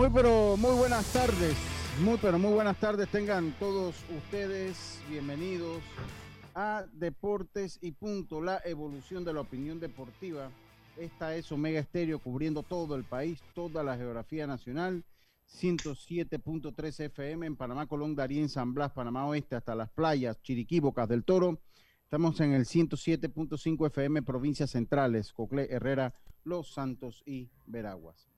Muy pero muy buenas tardes, muy pero muy buenas tardes tengan todos ustedes bienvenidos a Deportes y Punto, la evolución de la opinión deportiva. Esta es Omega Estéreo cubriendo todo el país, toda la geografía nacional. 107.3 FM en Panamá, Colón, Darien, San Blas, Panamá Oeste, hasta las playas, Chiriquí, Bocas del Toro. Estamos en el 107.5 FM, provincias centrales, Coclé, Herrera, Los Santos y Veraguas.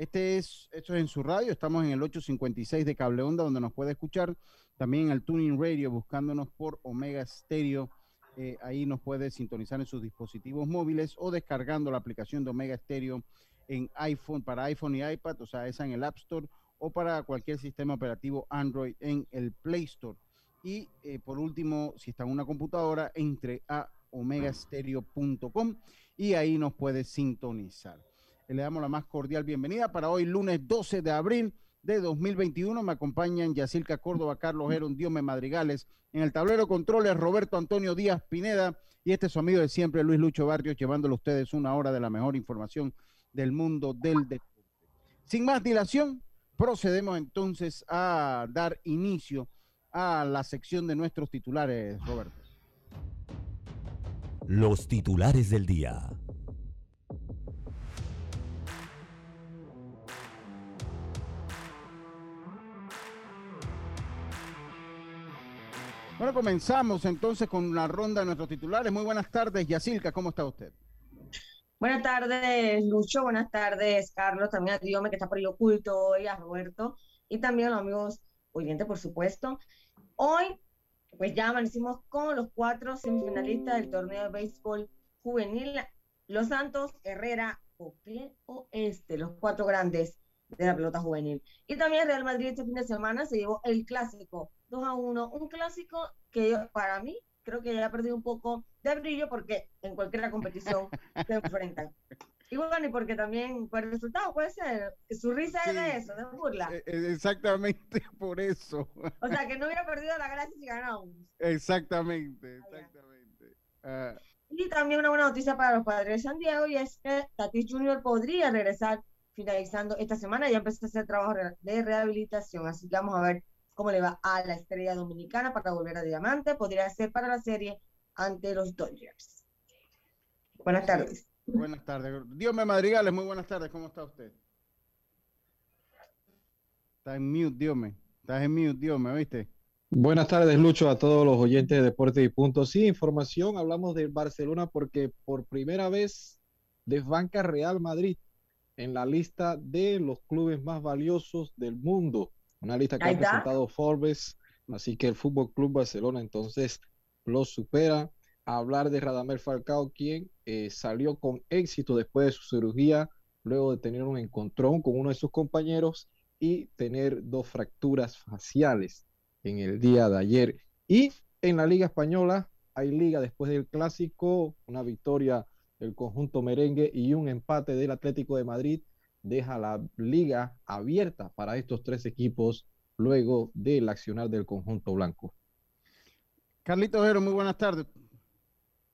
Este es, esto es en su radio, estamos en el 856 de Cable Onda, donde nos puede escuchar. También en el Tuning Radio, buscándonos por Omega Stereo. Eh, ahí nos puede sintonizar en sus dispositivos móviles o descargando la aplicación de Omega Stereo en iPhone, para iPhone y iPad, o sea, esa en el App Store o para cualquier sistema operativo Android en el Play Store. Y eh, por último, si está en una computadora, entre a omegastereo.com y ahí nos puede sintonizar. Le damos la más cordial bienvenida para hoy, lunes 12 de abril de 2021. Me acompañan Yacilca Córdoba, Carlos Heron, Diome Madrigales. En el tablero controles, Roberto Antonio Díaz Pineda. Y este es su amigo de siempre, Luis Lucho Barrios, llevándole a ustedes una hora de la mejor información del mundo del deporte. Sin más dilación, procedemos entonces a dar inicio a la sección de nuestros titulares, Roberto. Los titulares del día. Bueno, comenzamos entonces con la ronda de nuestros titulares. Muy buenas tardes, Yacilca, ¿cómo está usted? Buenas tardes, Lucho. Buenas tardes, Carlos. También a Diome, que está por el oculto hoy, a Roberto. Y también a los amigos oyentes, por supuesto. Hoy, pues ya amanecimos con los cuatro semifinalistas del torneo de béisbol juvenil. Los Santos, Herrera, Ocle Oeste, los cuatro grandes de la pelota juvenil. Y también Real Madrid este fin de semana se llevó el clásico 2 a 1, un clásico que para mí creo que ya ha perdido un poco de brillo porque en cualquier competición se enfrentan. Y bueno, y porque también por el resultado puede ser, su risa es de eso, de burla. E, e, exactamente por eso. O sea, que no hubiera perdido la gracia si ganábamos. Exactamente, exactamente. Ah. y también una buena noticia para los padres de San Diego y es que Tatis Jr. podría regresar finalizando esta semana, ya empezó a hacer trabajo de rehabilitación, así que vamos a ver cómo le va a la estrella dominicana para volver a diamante, podría ser para la serie ante los Dodgers. Buenas tardes. buenas tardes. Dios me madrigales, muy buenas tardes, ¿cómo está usted? Está en mute, Dios me. Estás en mute, Dios me, ¿viste? Buenas tardes, Lucho, a todos los oyentes de Deporte y Punto. Sí, información, hablamos de Barcelona porque por primera vez desbanca Real Madrid en la lista de los clubes más valiosos del mundo. Una lista que ha presentado Forbes, así que el Fútbol Club Barcelona entonces lo supera. A hablar de Radamel Falcao, quien eh, salió con éxito después de su cirugía, luego de tener un encontrón con uno de sus compañeros y tener dos fracturas faciales en el día de ayer. Y en la Liga Española hay liga después del clásico, una victoria del conjunto merengue y un empate del Atlético de Madrid deja la liga abierta para estos tres equipos luego del accionar del conjunto blanco. Carlito Ojero, muy buenas tardes.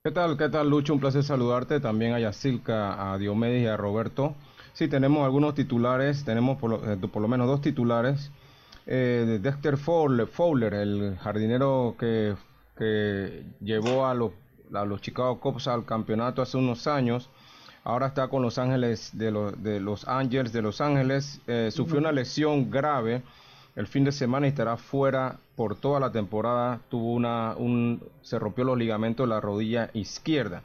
¿Qué tal? ¿Qué tal, Lucho? Un placer saludarte. También a Yacilca, a Diomedes y a Roberto. Sí, tenemos algunos titulares, tenemos por lo, eh, menos dos titulares. Eh, Dexter Fowler, el jardinero que, llevó a los, a los Chicago Cubs al campeonato hace unos años, ahora está con Los Ángeles de, de los Angels de Los Ángeles. Eh, sufrió una lesión grave el fin de semana y estará fuera por toda la temporada. Tuvo una, un, se rompió los ligamentos de la rodilla izquierda.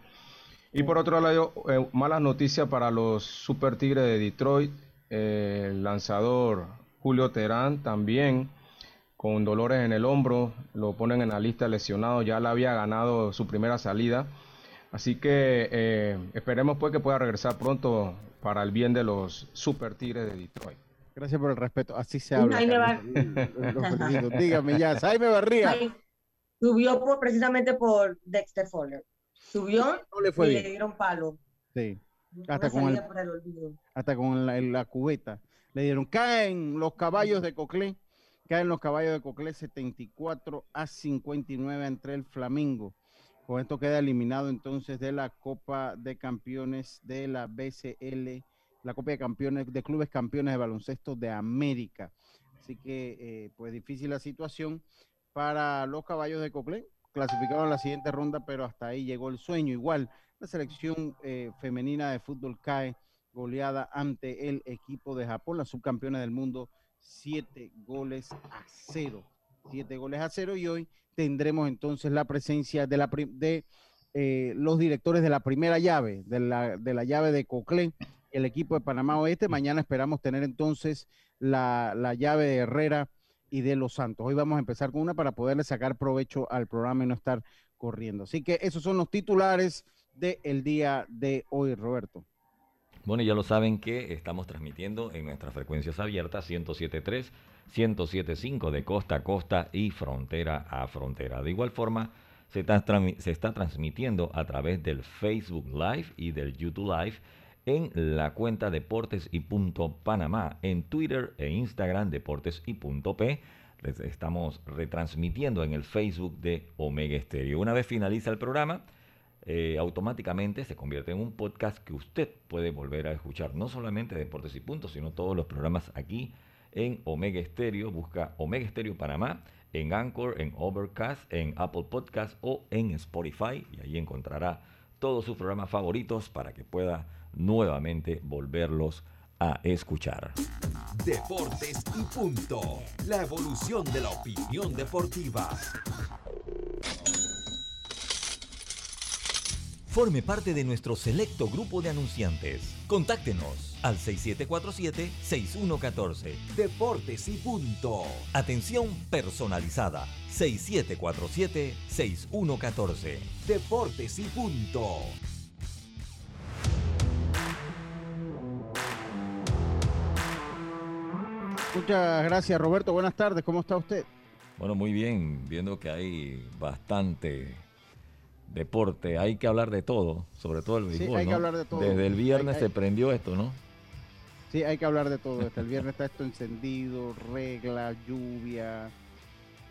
Y por otro lado, eh, malas noticias para los Super Tigres de Detroit. Eh, el lanzador Julio Terán también con dolores en el hombro, lo ponen en la lista de lesionados, ya le había ganado su primera salida Así que eh, esperemos pues que pueda regresar pronto para el bien de los Super Tigres de Detroit. Gracias por el respeto. Así se habla. Dígame ya, Jaime Barría. Subió por, precisamente por Dexter Fowler. Subió y le dieron palo. Sí. Hasta con, hasta con, la, la, cubeta. Le dieron, caen los caballos de Coclé, caen los caballos de Coclé 74 a 59 entre el Flamingo. Con esto queda eliminado entonces de la Copa de Campeones de la BCL la Copa de Campeones de Clubes Campeones de Baloncesto de América. Así que, eh, pues difícil la situación para los caballos de Coclé. Clasificaron la siguiente ronda, pero hasta ahí llegó el sueño. Igual, la selección eh, femenina de fútbol cae goleada ante el equipo de Japón, la subcampeona del mundo, siete goles a cero. Siete goles a cero y hoy tendremos entonces la presencia de, la de eh, los directores de la primera llave, de la, de la llave de Coclé, el equipo de Panamá Oeste. Mañana esperamos tener entonces la, la llave de Herrera y de Los Santos. Hoy vamos a empezar con una para poderle sacar provecho al programa y no estar corriendo. Así que esos son los titulares del día de hoy, Roberto. Bueno, ya lo saben que estamos transmitiendo en nuestras frecuencias abiertas 107.3, 107.5 de costa a costa y frontera a frontera. De igual forma, se está, se está transmitiendo a través del Facebook Live y del YouTube Live en la cuenta Deportes y Punto Panamá, en Twitter e Instagram Deportes y Punto P. Les estamos retransmitiendo en el Facebook de Omega Estéreo. Una vez finaliza el programa, eh, automáticamente se convierte en un podcast que usted puede volver a escuchar, no solamente Deportes y Puntos, sino todos los programas aquí en Omega Stereo. Busca Omega Stereo Panamá en Anchor, en Overcast, en Apple Podcast o en Spotify y ahí encontrará todos sus programas favoritos para que pueda nuevamente volverlos a escuchar. Deportes y punto. La evolución de la opinión deportiva. Forme parte de nuestro selecto grupo de anunciantes. Contáctenos al 6747-6114. Deportes y punto. Atención personalizada. 6747-6114. Deportes y punto. Muchas gracias, Roberto. Buenas tardes. ¿Cómo está usted? Bueno, muy bien. Viendo que hay bastante deporte, hay que hablar de todo, sobre todo el béisbol. Sí, hay que hablar de todo. Desde el viernes se prendió esto, ¿no? Sí, hay que hablar de todo. Desde el viernes está esto encendido, regla, lluvia.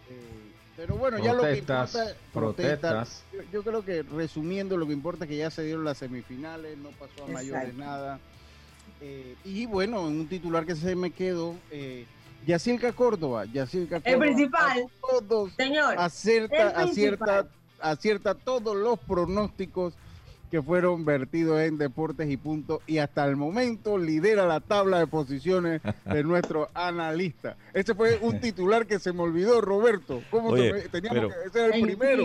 Eh, pero bueno, ya lo que importa. Protestas. Yo, creo que resumiendo, lo que importa es que ya se dieron las semifinales, no pasó a mayores nada. Eh, y bueno, en un titular que se me quedó. Eh, Yacirca Córdoba, Yacirca Córdoba. El principal. Todos Señor. Acierta, acierta acierta todos los pronósticos que fueron vertidos en Deportes y Punto y hasta el momento lidera la tabla de posiciones de nuestro analista. Ese fue un titular que se me olvidó, Roberto. ¿Cómo teníamos que ser el primero?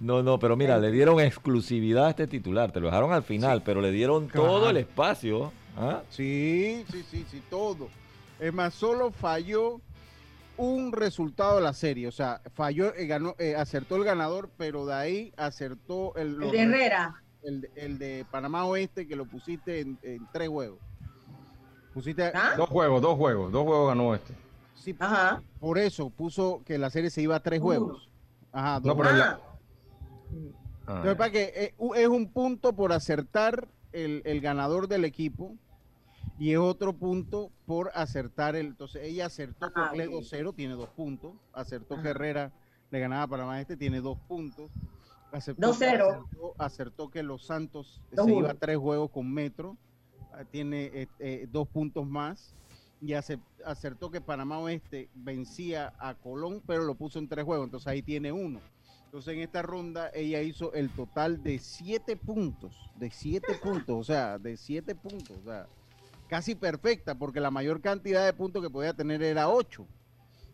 No, no, pero mira, le dieron exclusividad a este titular, te lo dejaron al final, pero le dieron todo el espacio. ¿ah? Sí, sí, sí, sí, todo. Es más, solo falló un resultado de la serie. O sea, falló, eh, ganó, eh, acertó el ganador, pero de ahí acertó el, de Herrera. El, de Panamá Oeste, que lo pusiste en, tres juegos. Pusiste ¿Ah? dos juegos, dos juegos, dos juegos ganó este. Sí, Ajá. por eso puso que la serie se iba a tres uh. juegos. Ajá, dos no, pero ah. para que eh, es un punto por acertar el, el ganador del equipo y es otro punto por acertar el. Entonces, ella acertó ah, con 2-0, tiene dos puntos. Acertó que Herrera le ganaba para más este, tiene dos puntos. 2-0. Acertó, que los Santos se iba a tres juegos con Metro, ah, tiene eh, eh, dos puntos más. Y acertó que Panamá Oeste vencía a Colón, pero lo puso en tres juegos, entonces ahí tiene uno. Entonces en esta ronda ella hizo el total de siete puntos, de siete puntos, o sea, de siete puntos, o sea, casi perfecta, porque la mayor cantidad de puntos que podía tener era 8.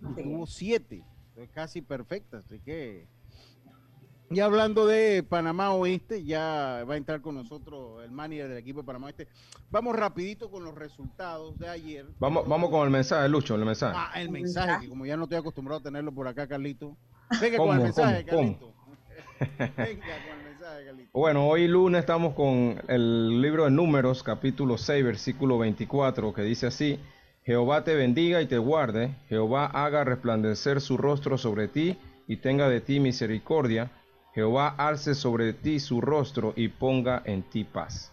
Y tuvo 7. casi perfecta. Así que. Y hablando de Panamá Oeste, ya va a entrar con nosotros el manager del equipo de Panamá Oeste. Vamos rapidito con los resultados de ayer. Vamos, vamos con el mensaje, Lucho, el mensaje. Ah, el mensaje, que como ya no estoy acostumbrado a tenerlo por acá, Carlito. Venga con el mensaje, Carlito. Venga con el bueno, hoy lunes estamos con el libro de Números, capítulo 6, versículo 24, que dice así, Jehová te bendiga y te guarde, Jehová haga resplandecer su rostro sobre ti y tenga de ti misericordia, Jehová alce sobre ti su rostro y ponga en ti paz.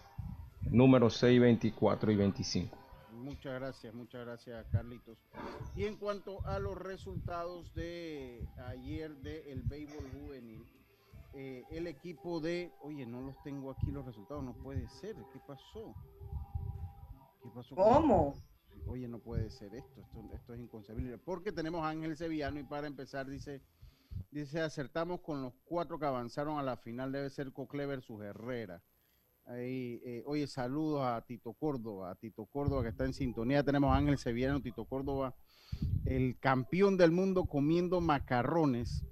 Números 6, 24 y 25. Muchas gracias, muchas gracias Carlitos. Y en cuanto a los resultados de ayer del el béisbol juvenil, eh, el equipo de, oye, no los tengo aquí los resultados, no puede ser, ¿qué pasó? ¿Qué pasó ¿Cómo? Oye, no puede ser esto, esto, esto es inconcebible. Porque tenemos a Ángel Sevillano y para empezar dice, dice, acertamos con los cuatro que avanzaron a la final, debe ser Cocle versus Herrera. Ahí, eh, oye, saludos a Tito Córdoba, a Tito Córdoba que está en sintonía. Tenemos a Ángel Sevillano, Tito Córdoba, el campeón del mundo comiendo macarrones.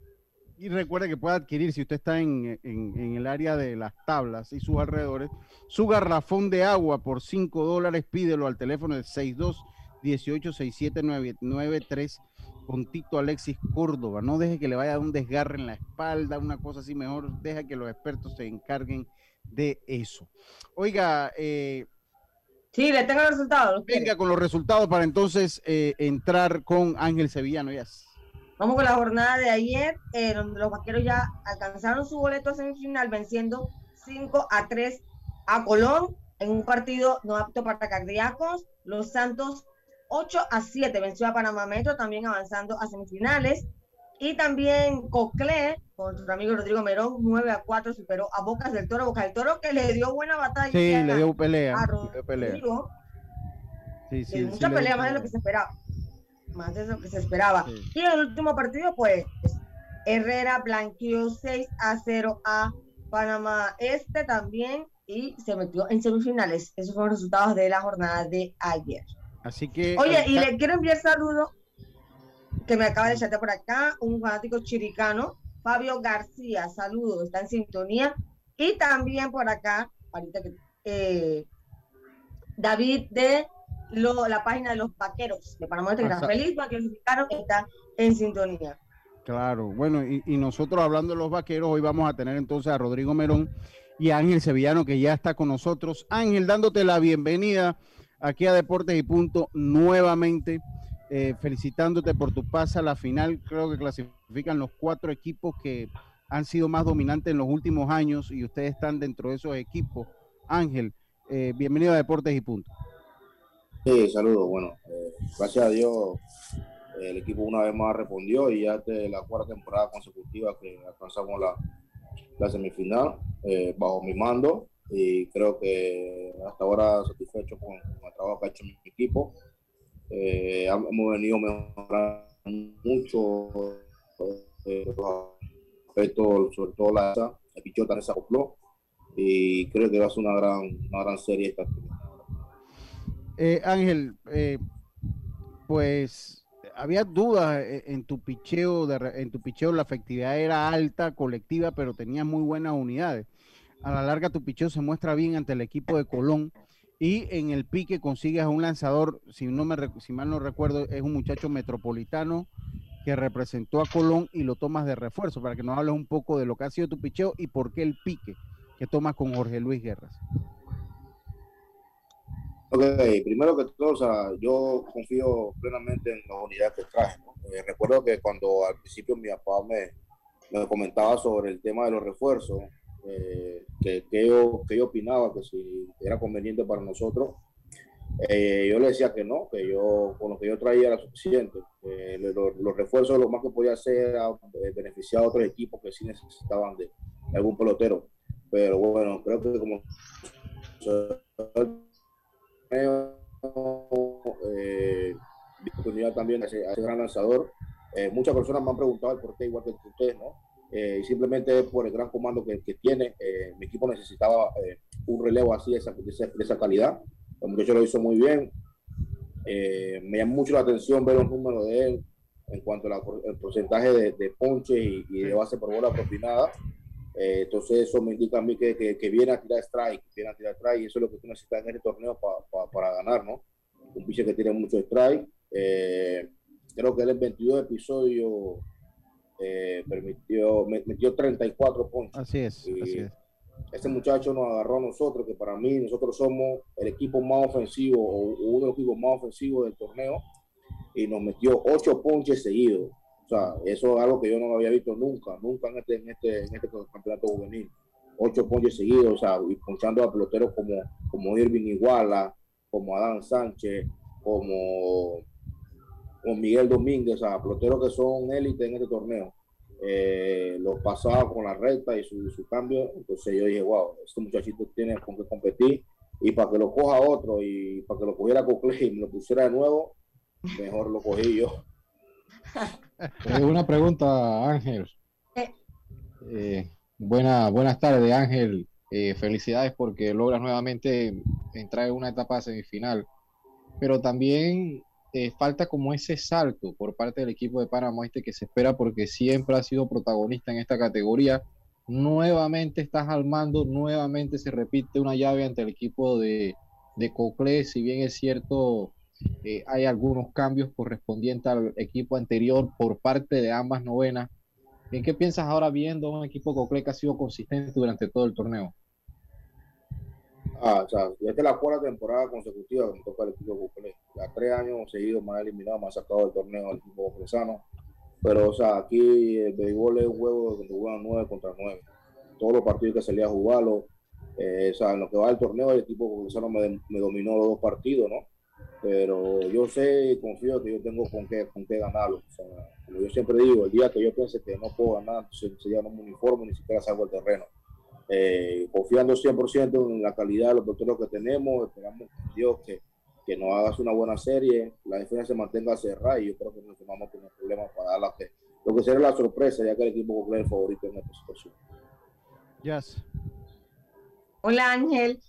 Y recuerde que puede adquirir, si usted está en, en- en el área de las tablas y sus alrededores, su garrafón de agua por 5 dólares, pídelo al teléfono del 62 18 67 93 con Tito Alexis Córdoba. No deje que le vaya a un desgarre en la espalda, una cosa así, mejor deja que los expertos se encarguen de eso. Oiga, eh, Sí, le tengo los resultados. venga con los resultados para entonces eh, entrar con Ángel Sevillano. Yes. Vamos con la jornada de ayer, eh, donde los vaqueros ya alcanzaron su boleto a semifinal, venciendo 5 a 3 a Colón en un partido no apto para cardíacos. Los Santos 8 a 7 venció a Panamá Metro, también avanzando a semifinales. Y también Coclé, con nuestro amigo Rodrigo Merón, 9 a 4 superó a Bocas del Toro. Bocas del Toro que le dio buena batalla Sí, le dio pelea. a le dio pelea. Rodrigo. Sí, sí, sí, mucha pelea, más de lo que se esperaba. Más de lo que se esperaba. Sí. Y en el último partido, pues, Herrera blanqueó 6 a 0 a Panamá Este también y se metió en semifinales. Esos fueron los resultados de la jornada de ayer. Así que. Oye, y le quiero enviar saludos que me acaba de chatear por acá, un fanático chiricano, Fabio García, saludos, está en sintonía. Y también por acá, ahorita que eh, David de lo- la página de los vaqueros de Panamá, que está Asa- feliz, clasificaron, está en sintonía. Claro, bueno, y, y nosotros hablando de los vaqueros, hoy vamos a tener entonces a Rodrigo Merón y a Ángel Sevillano que ya está con nosotros. Ángel, dándote la bienvenida aquí a Deportes y Punto nuevamente, eh, felicitándote por tu pase a la final. Creo que clasifican los cuatro equipos que han sido más dominantes en los últimos años y ustedes están dentro de esos equipos. Ángel, eh, bienvenido a Deportes y Punto. Sí, saludos. Bueno, eh, gracias a Dios el equipo una vez más respondió y ya de la cuarta temporada consecutiva que alcanzamos la, semifinal eh, bajo mi mando y creo que hasta ahora satisfecho con, el trabajo que ha hecho mi equipo. Eh, hemos venido mejorando mucho eh, los sobre todo la el también se acopló y creo que va a ser una gran, una gran serie esta Eh, Ángel, eh, pues había dudas eh, en tu picheo, de, en tu picheo la efectividad era alta, colectiva, pero tenía muy buenas unidades. A la larga tu picheo se muestra bien ante el equipo de Colón y en el pique consigues a un lanzador, si no me si mal no recuerdo, es un muchacho metropolitano que representó a Colón y lo tomas de refuerzo para que nos hables un poco de lo que ha sido tu picheo y por qué el pique que tomas con Jorge Luis Guerras. Ok, primero que todo, o sea, yo confío plenamente en la unidad que traje. Eh, recuerdo que cuando al principio mi papá me, me comentaba sobre el tema de los refuerzos, eh, que, yo, que yo opinaba que si era conveniente para nosotros, eh, yo le decía que no, que yo con lo que yo traía era suficiente. Lo- lo- los refuerzos lo más que podía hacer era beneficiar a otros equipos que sí necesitaban de algún pelotero. Pero bueno, creo que como eh, oportunidad también a ese, a ese gran lanzador. Eh, muchas personas me han preguntado el por qué, igual que ustedes, ¿no? Eh, y simplemente por el gran comando que, que tiene. Eh, mi equipo necesitaba eh, un relevo así de esa, de esa, calidad. El muchacho lo hizo muy bien. Eh, me llama mucho la atención ver los números de él en cuanto al porcentaje de, de ponches y, y, de base por bola propinada. Eh, entonces eso me indica a mí que, que, que, viene a tirar strike, viene a tirar strike y eso es lo que tú necesitas en este torneo pa, pa, para ganar, ¿no? Un pitcher que tiene mucho strike. Eh, creo que él en 22 episodios eh, permitió, metió 34 ponches. Así es, y así es. Este muchacho nos agarró a nosotros, que para mí nosotros somos el equipo más ofensivo o uno de los equipos más ofensivos del torneo y nos metió ocho ponches seguidos. Eso es algo que yo no lo había visto nunca, nunca en este, en este, en este campeonato juvenil. Ocho ponches seguidos, o sea, y ponchando a peloteros como, como Irving Iguala, como Adán Sánchez, como, como Miguel Domínguez, o sea, peloteros que son élite en este torneo. Eh, lo pasaba con la recta y su, su cambio, entonces yo dije, wow, este muchachito tiene con qué competir y para que lo coja otro y para que lo cogiera Cocle y me lo pusiera de nuevo, mejor lo cogí yo. Eh, una pregunta, Ángel. Eh. Buena, buenas tardes, Ángel. Eh, felicidades porque logras nuevamente entrar en una etapa semifinal. Pero también eh, falta como ese salto por parte del equipo de Panamá Este que se espera porque siempre ha sido protagonista en esta categoría. Nuevamente estás al mando, nuevamente se repite una llave ante el equipo de, de Coclé, si bien es cierto, eh, hay algunos cambios correspondientes al equipo anterior por parte de ambas novenas. ¿En qué piensas ahora viendo un equipo Coclé que ha sido consistente durante todo el torneo? Ah, o sea, esta es la cuarta temporada consecutiva que me toca el equipo Bucle. Ya tres años seguidos me ha eliminado, me ha sacado del torneo el equipo Buclesano. Pero, o sea, aquí el béisbol es un juego donde juegan nueve contra nueve. Todos los partidos que salía a jugarlo, eh, o sea, en lo que va el torneo, el equipo Buclesano me, me dominó los dos partidos, ¿no? Pero yo sé y confío que yo tengo con qué, con qué ganarlo. O sea, como yo siempre digo, el día que yo piense que no puedo ganar, se, se ya no me uniformo, ni siquiera salgo al terreno eh, confiando 100% en la calidad de los doctores que tenemos, esperamos Dios que, que nos hagas una buena serie, la defensa se mantenga cerrada y yo creo que no vamos a tener problemas para dar la que, lo que será la sorpresa, ya que el equipo es el favorito en esta situación. Yes. Hola Ángel,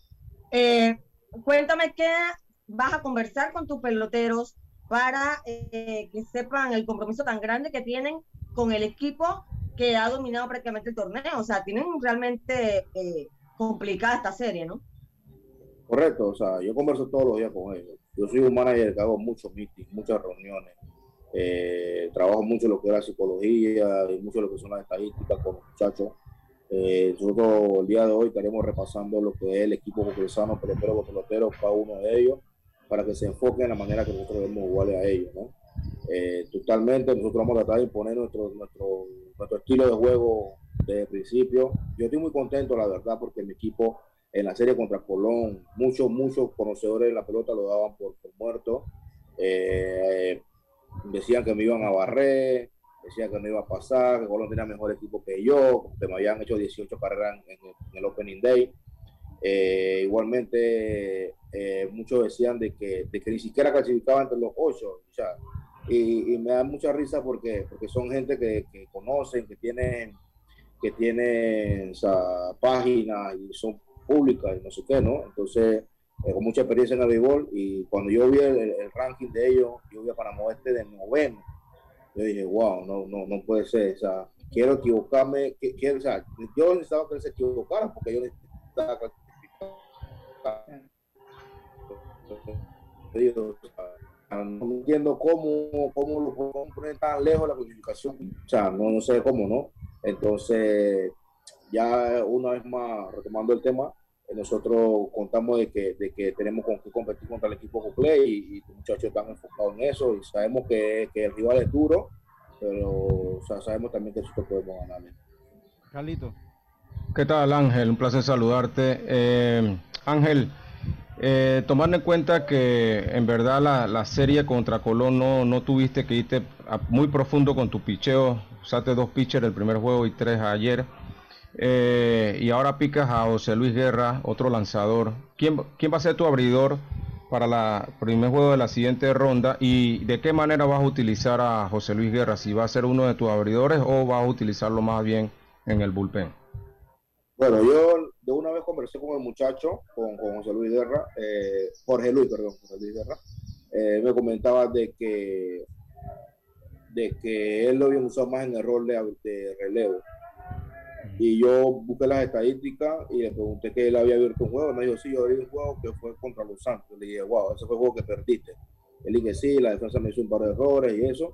eh, cuéntame qué vas a conversar con tus peloteros para eh, que sepan el compromiso tan grande que tienen con el equipo que ha dominado prácticamente el torneo. O sea, tienen realmente eh, complicada esta serie, ¿no? Correcto, o sea, yo converso todos los días con ellos. Yo soy un manager que hago muchos meetings, muchas reuniones. Eh, trabajo mucho lo que es la psicología y mucho lo que son las estadísticas con los muchachos. Eh, nosotros el día de hoy estaremos repasando lo que es el equipo cocresano, pelotero por pelotero, cada uno de ellos, para que se enfoque en la manera que nosotros debemos jugarle a ellos, ¿no? Eh, totalmente, nosotros vamos a tratar de imponer nuestro, nuestro, nuestro estilo de juego desde el principio. Yo estoy muy contento, la verdad, porque mi equipo en la serie contra Colón, muchos, muchos conocedores de la pelota lo daban por, por muerto. Eh, decían que me iban a barrer, decían que no iba a pasar, que Colón tenía mejor equipo que yo, que me habían hecho 18 carreras en, en el Opening Day. Eh, igualmente, eh, muchos decían de que, de que ni siquiera clasificaba entre los ocho. Y, me da mucha risa porque, porque son gente que, conocen, que tienen, que tienen o sea, páginas y son públicas y no sé qué, ¿no? Entonces, eh, con mucha experiencia en el béisbol y cuando yo vi el, ranking de ellos, yo vi a Panamá Oeste de noveno. Yo dije, wow, no, no, no puede ser, o sea, quiero equivocarme, que, yo necesitaba que se equivocaran porque yo necesitaba no entiendo cómo, cómo lo podemos poner tan lejos la clasificación. O sea, no, no sé cómo, ¿no? Entonces, ya una vez más, retomando el tema, nosotros contamos de que, de que tenemos con que competir contra el equipo Play y, los muchachos están enfocados en eso y sabemos que, que, el rival es duro, pero sabemos también que nosotros podemos ganarle. Carlito. ¿Qué tal Ángel? Un placer saludarte. Eh, Ángel, eh, tomando en cuenta que en verdad la, la, serie contra Colón no, no tuviste que irte muy profundo con tu picheo, usaste dos pitchers el primer juego y tres ayer, eh, y ahora picas a José Luis Guerra, otro lanzador. ¿Quién, ¿Quién va a ser tu abridor para la primer juego de la siguiente ronda? ¿Y de qué manera vas a utilizar a José Luis Guerra? ¿Si va a ser uno de tus abridores o vas a utilizarlo más bien en el bullpen? Bueno, yo de una vez conversé con el muchacho, con, con José Luis Guerra, eh, Jorge Luis, perdón, José Luis Guerra. Eh, me comentaba de que, de que él lo había usado más en el rol de, de, relevo. Y yo busqué las estadísticas y le pregunté que él había abierto un juego. Me dijo, sí, yo abrí un juego que fue contra los Santos. Le dije, wow, ese fue el juego que perdiste. Él dije, sí, la defensa me hizo un par de errores y eso.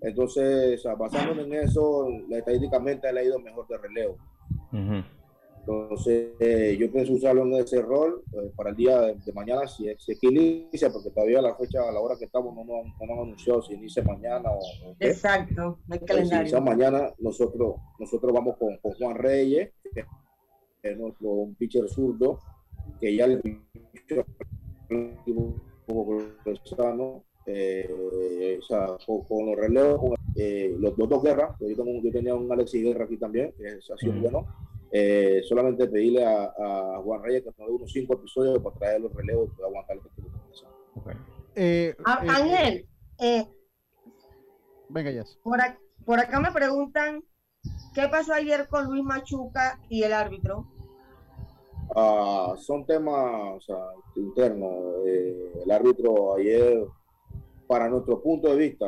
Entonces, o sea, basándome en eso, estadísticamente él ha ido mejor de relevo. Uh -huh. Entonces, eh, yo pienso usarlo en ese rol eh, para el día de, de mañana, si es, si inicia, porque todavía la fecha, a la hora que estamos, no nos no, no han anunciado si inicia mañana o. o Exacto, no hay calendario. Si mañana, nosotros, nosotros vamos con, con Juan Reyes, que es nuestro un pitcher zurdo, que ya le sano, eh, o sea, con, con, los relevos, con, eh, los, los, dos guerras, yo, tengo, yo tenía un Alexis Guerra aquí también, que es, ha sido mm. bueno Eh, solamente pedirle a, a, Juan Reyes que nos dé unos cinco episodios para traer los relevos y aguantar el okay. eh, ah, eh, Ángel, eh, venga ya. Por, por acá me preguntan qué pasó ayer con Luis Machuca y el árbitro. Uh, son temas o sea, internos. Eh, el árbitro ayer, para nuestro punto de vista,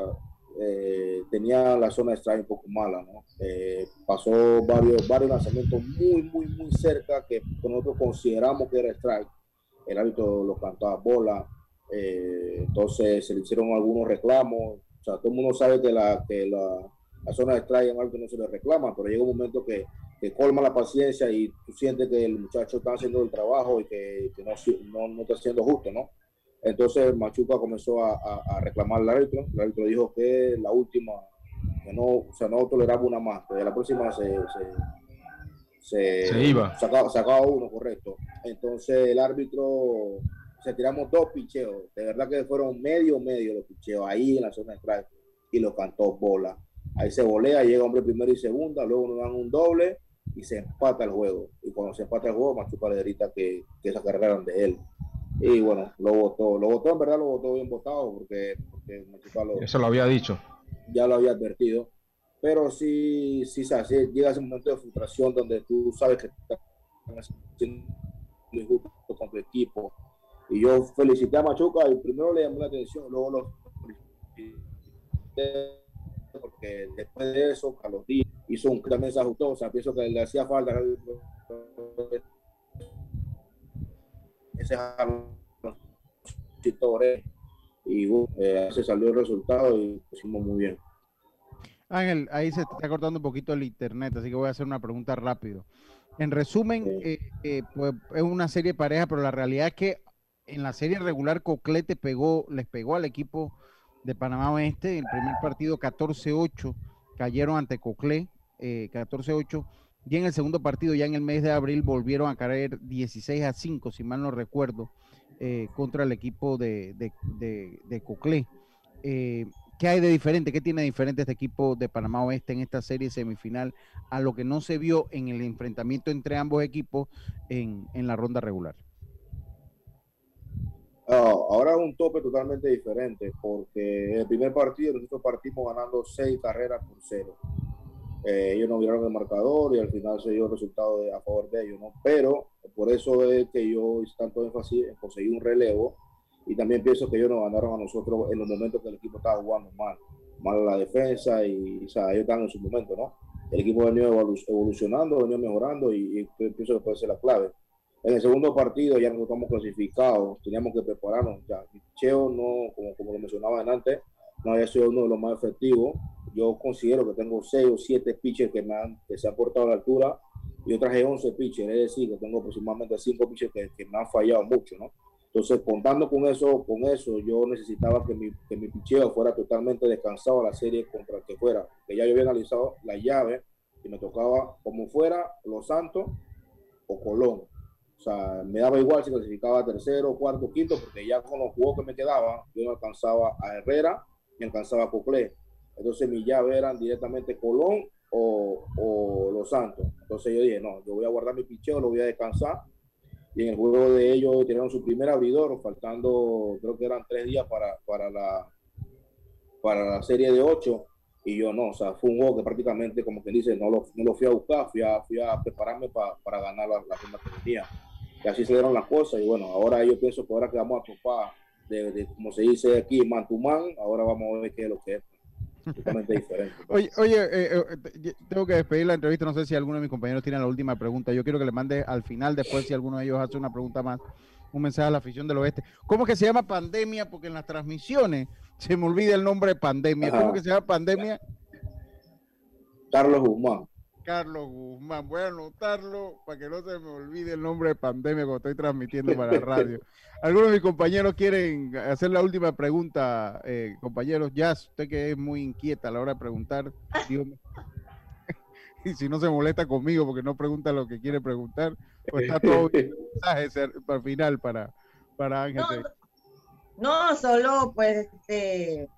eh, tenía la zona de strike un poco mala, ¿no? Eh, pasó varios, varios lanzamientos muy, muy, muy cerca que nosotros consideramos que era strike. El árbitro lo cantaba bola, entonces se le hicieron algunos reclamos. O sea, todo el mundo sabe que la, que la, la zona de strike en alto no se le reclama, pero llega un momento que, que, colma la paciencia y tú sientes que el muchacho está haciendo el trabajo y que, que no, no, no, está siendo justo, ¿no? Entonces Machuca comenzó a, a, reclamar al árbitro. El árbitro dijo que la última, que no, o sea, no toleraba una más, que la próxima se, se, se, iba. Sacaba, sacaba, uno, correcto. Entonces el árbitro, se tiramos dos picheos. De verdad que fueron medio, medio los picheos ahí en la zona de strike y lo cantó bola. Ahí se volea, llega hombre primero y segunda, luego nos dan un doble y se empata el juego. Y cuando se empata el juego, Machuca le grita que, que esa carrera de él. Y bueno, lo votó. Lo votó, en verdad, lo votó bien votado porque, porque lo, Eso lo había dicho. Ya lo había advertido. Pero sí, sí, sí, llega ese momento de frustración donde tú sabes que estás haciendo injusto con tu equipo. Y yo felicité a Machuca y primero le llamó la atención, luego lo porque después de eso, Carlos Díaz hizo un también se ajustó, o sea, pienso que le hacía falta ese y eh, se salió el resultado y hicimos muy bien. Ángel, ahí se está cortando un poquito el internet, así que voy a hacer una pregunta rápido. En resumen, eh, eh, pues, es una serie pareja, pero la realidad es que en la serie regular Coclete pegó, les pegó al equipo de Panamá Oeste. El primer partido 14-8 cayeron ante Coclé, 14-8. Y en el segundo partido, ya en el mes de abril, volvieron a caer 16 a 5, si mal no recuerdo, eh, contra el equipo de, de, de, Coclé. Eh, ¿Qué hay de diferente? ¿Qué tiene diferente este equipo de Panamá Oeste en esta serie semifinal a lo que no se vio en el enfrentamiento entre ambos equipos en, en la ronda regular? ahora es un tope totalmente diferente porque en el primer partido nosotros partimos ganando seis carreras por cero. Eh, ellos no vieron el marcador y al final se dio el resultado de, a favor de ellos, ¿no? Pero por eso es que yo hice tanto énfasis en conseguir un relevo y también pienso que ellos nos ganaron a nosotros en los momentos que el equipo estaba jugando mal, mal la defensa y o sea, ellos están en su momento, ¿no? El equipo venido evolucionando, venido mejorando y, y pienso que puede ser la clave. En el segundo partido ya nos estamos clasificados, teníamos que prepararnos. Ya, Cheo no, como, como lo mencionaba antes, no había sido uno de los más efectivos. Yo considero que tengo 6 o 7 pitchers que, me han, se han portado a la altura yo traje 11 pitchers, es decir, que tengo aproximadamente 5 pitchers que, me han fallado mucho, ¿no? Entonces, contando con eso, con eso, yo necesitaba que mi, que mi picheo fuera totalmente descansado a la serie contra el que fuera, que ya yo había analizado la llave y me tocaba como fuera Los Santos o Colón o sea, me daba igual si clasificaba tercero, cuarto, quinto, porque ya con los juegos que me quedaban, yo no alcanzaba a Herrera y alcanzaba a Coclé. Entonces mi llave eran directamente Colón o, o, Los Santos. Entonces yo dije, no, yo voy a guardar mi picheo, lo voy a descansar. Y en el juego de ellos tenían su primer abridor, faltando, creo que eran tres días para, para, la, para la serie de ocho y yo no, o sea, fue un juego que prácticamente, como que dice, no lo, no lo fui a buscar, fui a, fui a prepararme para ganar la, la ronda que tenía. Y así se dieron las cosas, y bueno, ahora yo pienso que ahora que vamos a topar, de, como se dice aquí, man to man, ahora vamos a ver qué es lo que es. Totalmente diferente. Oye, oye eh, eh, tengo que despedir la entrevista, no sé si alguno de mis compañeros tiene la última pregunta, yo quiero que le mande al final, después si alguno de ellos hace una pregunta más, un mensaje a la afición del oeste. ¿Cómo que se llama pandemia? Porque en las transmisiones se me olvida el nombre de pandemia. ¿Cómo que se llama pandemia? Carlos Guzmán. Carlos Guzmán. Voy a anotarlo para que no se me olvide el nombre de pandemia cuando estoy transmitiendo para la radio. Algunos de mis compañeros quieren hacer la última pregunta, eh, compañeros. Ya, usted que es muy inquieta a la hora de preguntar, y si no se molesta conmigo porque no pregunta lo que quiere preguntar, pues está todo el mensaje para final para, para Ángel. No, solo pues este,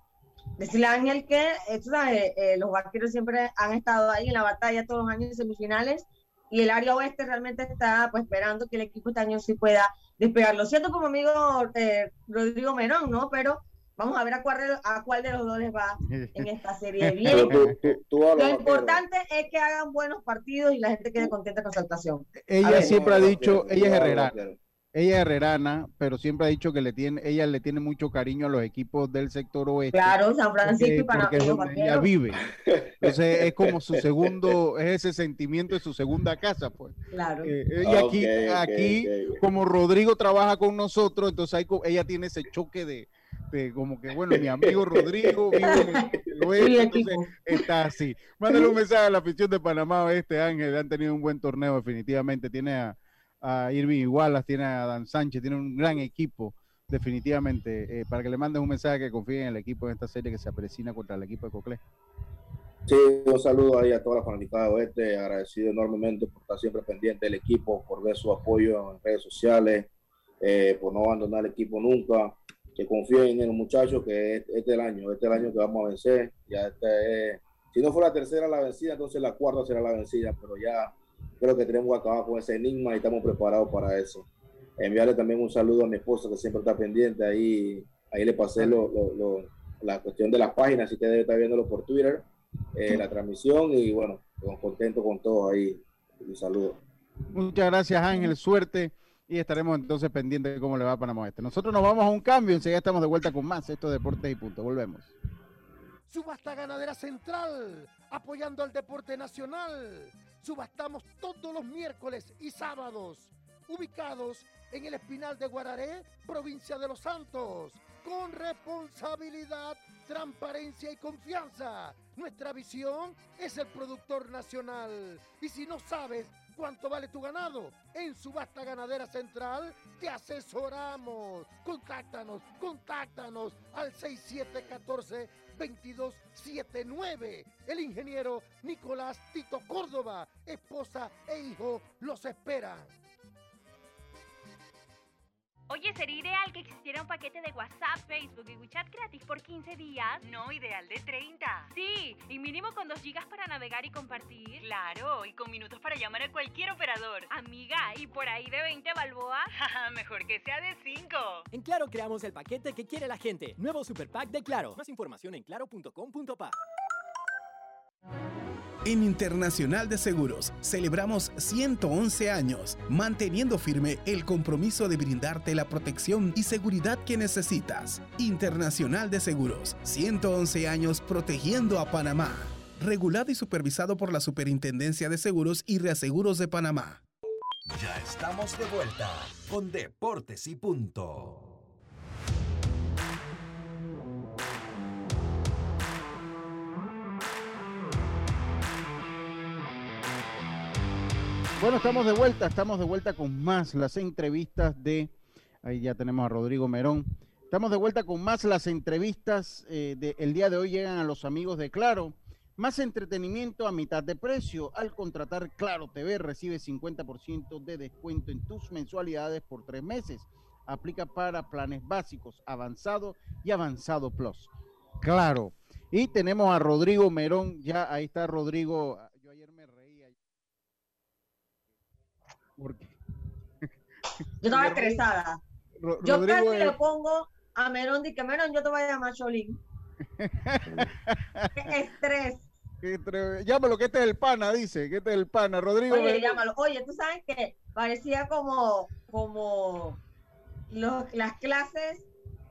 decirle a Ángel que eh, los vaqueros siempre han estado ahí en la batalla todos los años en semifinales y el área oeste realmente está pues esperando que el equipo este año sí pueda despegar. Lo siento como amigo eh, Rodrigo Menón, ¿no? Pero vamos a ver a cuál, a cuál de los dos les va en esta serie. Bien, lo importante es que hagan buenos partidos y la gente quede contenta con su actuación. Ella siempre ha dicho, ella es herrera ella es herrerana, pero siempre ha dicho que le tiene, ella le tiene mucho cariño a los equipos del sector oeste. Claro, San Francisco y Panamá. Porque ella vive. Entonces es como su segundo, es ese sentimiento de su segunda casa, pues. Claro. Eh, y aquí, aquí como Rodrigo trabaja con nosotros, entonces ella tiene ese choque de, de como que, bueno, mi amigo Rodrigo vive en el oeste, entonces está así. Mándale un mensaje a la afición de Panamá este Ángel, han tenido un buen torneo definitivamente, tiene a a Irving Igualas, tiene a Dan Sánchez, tiene un gran equipo, definitivamente, eh, para que le mandes un mensaje que confíen en el equipo en esta serie que se aprecina contra el equipo de Coclé. Sí, un saludo ahí a toda la fanática de Oeste, agradecido enormemente por estar siempre pendiente del equipo, por ver su apoyo en redes sociales, eh, por no abandonar el equipo nunca, que confíen en los muchachos, que este es el año, este es el año que vamos a vencer, ya este si no fue la tercera la vencida, entonces la cuarta será la vencida, pero ya creo que tenemos que acabar con ese enigma y estamos preparados para eso. Enviarle también un saludo a mi esposa que siempre está pendiente. Ahí, ahí le pasé lo, la cuestión de las páginas, si debe estar viéndolo por Twitter, eh, la transmisión y bueno, contento con todo ahí. Un saludo. Muchas gracias Ángel, suerte y estaremos entonces pendientes de cómo le va a Panamá Este. Nosotros nos vamos a un cambio, enseguida estamos de vuelta con más estos deportes y punto. Volvemos. Subasta Ganadera Central, apoyando al deporte nacional. Subastamos todos los miércoles y sábados, ubicados en el Espinal de Guararé, provincia de Los Santos, con responsabilidad, transparencia y confianza. Nuestra visión es el productor nacional. Y si no sabes cuánto vale tu ganado, en Subasta Ganadera Central te asesoramos. Contáctanos, contáctanos al 6714 2279. El ingeniero Nicolás Tito Córdoba, esposa e hijo los esperan. Oye, sería ideal que existiera un paquete de WhatsApp, Facebook y WeChat gratis por 15 días. No, ideal de 30. Sí, y mínimo con 2 gigas para navegar y compartir. Claro, y con minutos para llamar a cualquier operador. Amiga, ¿y por ahí de 20 balboa? Mejor que sea de 5. En Claro creamos el paquete que quiere la gente. Nuevo Super Pack de Claro. Más información en claro.com.pa. En Internacional de Seguros celebramos 111 años, manteniendo firme el compromiso de brindarte la protección y seguridad que necesitas. Internacional de Seguros, 111 años protegiendo a Panamá. Regulado y supervisado por la Superintendencia de Seguros y Reaseguros de Panamá. Ya estamos de vuelta con Deportes y Punto. Bueno, estamos de vuelta, estamos de vuelta con más las entrevistas de, ahí ya tenemos a Rodrigo Merón, estamos de vuelta con más las entrevistas eh, del día de hoy llegan a los amigos de Claro, más entretenimiento a mitad de precio, al contratar Claro TV recibe 50% de descuento en tus mensualidades por tres meses, aplica para planes básicos, avanzado y avanzado plus. Claro, y tenemos a Rodrigo Merón, ya ahí está Rodrigo porque yo estaba estresada. yo casi le pongo a Merón y que Merón yo te voy a llamar Cholín. Qué estrés. Llámalo, que este es el pana, dice, que este es el pana, Rodrigo. Oye, llámalo. Oye, tú sabes que parecía como, como los, las clases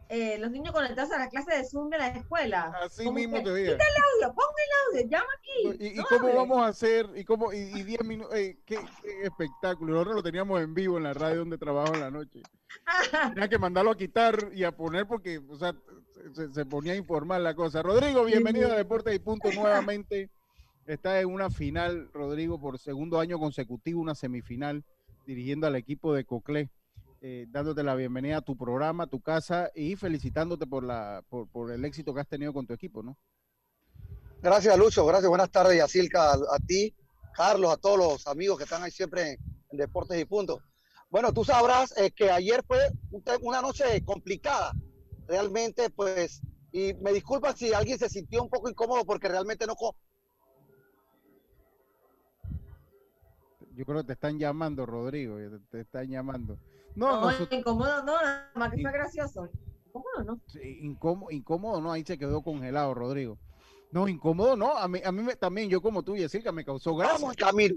eh, los niños conectados a la clase de Zoom de la escuela. Así mismo te digo. Quita el audio, ponga el audio, llama aquí. ¿Y, cómo vamos a hacer? ¿Y cómo? Y 10 minutos, eh, qué, espectáculo. Nosotros lo teníamos en vivo en la radio donde trabajo en la noche. Tenía que mandarlo a quitar y a poner porque, o sea, se, ponía a informar la cosa. Rodrigo, bienvenido a Deportes y Punto nuevamente. Está en una final, Rodrigo, por segundo año consecutivo, una semifinal, dirigiendo al equipo de Coclé. Eh, dándote la bienvenida a tu programa, a tu casa y felicitándote por, la, por, el éxito que has tenido con tu equipo, ¿no? Gracias, Lucho. Gracias. Buenas tardes, Yacilca, a, a ti, Carlos, a todos los amigos que están ahí siempre en, Deportes y Puntos. Bueno, tú sabrás eh, que ayer fue una noche complicada. Realmente, pues, y me disculpa si alguien se sintió un poco incómodo porque realmente no, Yo creo que te están llamando, Rodrigo. Te, te están llamando. No, no, incómodo no, nada más que fue gracioso. Incómodo no. Sí, incómodo, incómodo no, ahí se quedó congelado, Rodrigo. No, incómodo no, a mí, a mí me, también, yo como tú, Yesirka, me causó gracia. Vamos el camino.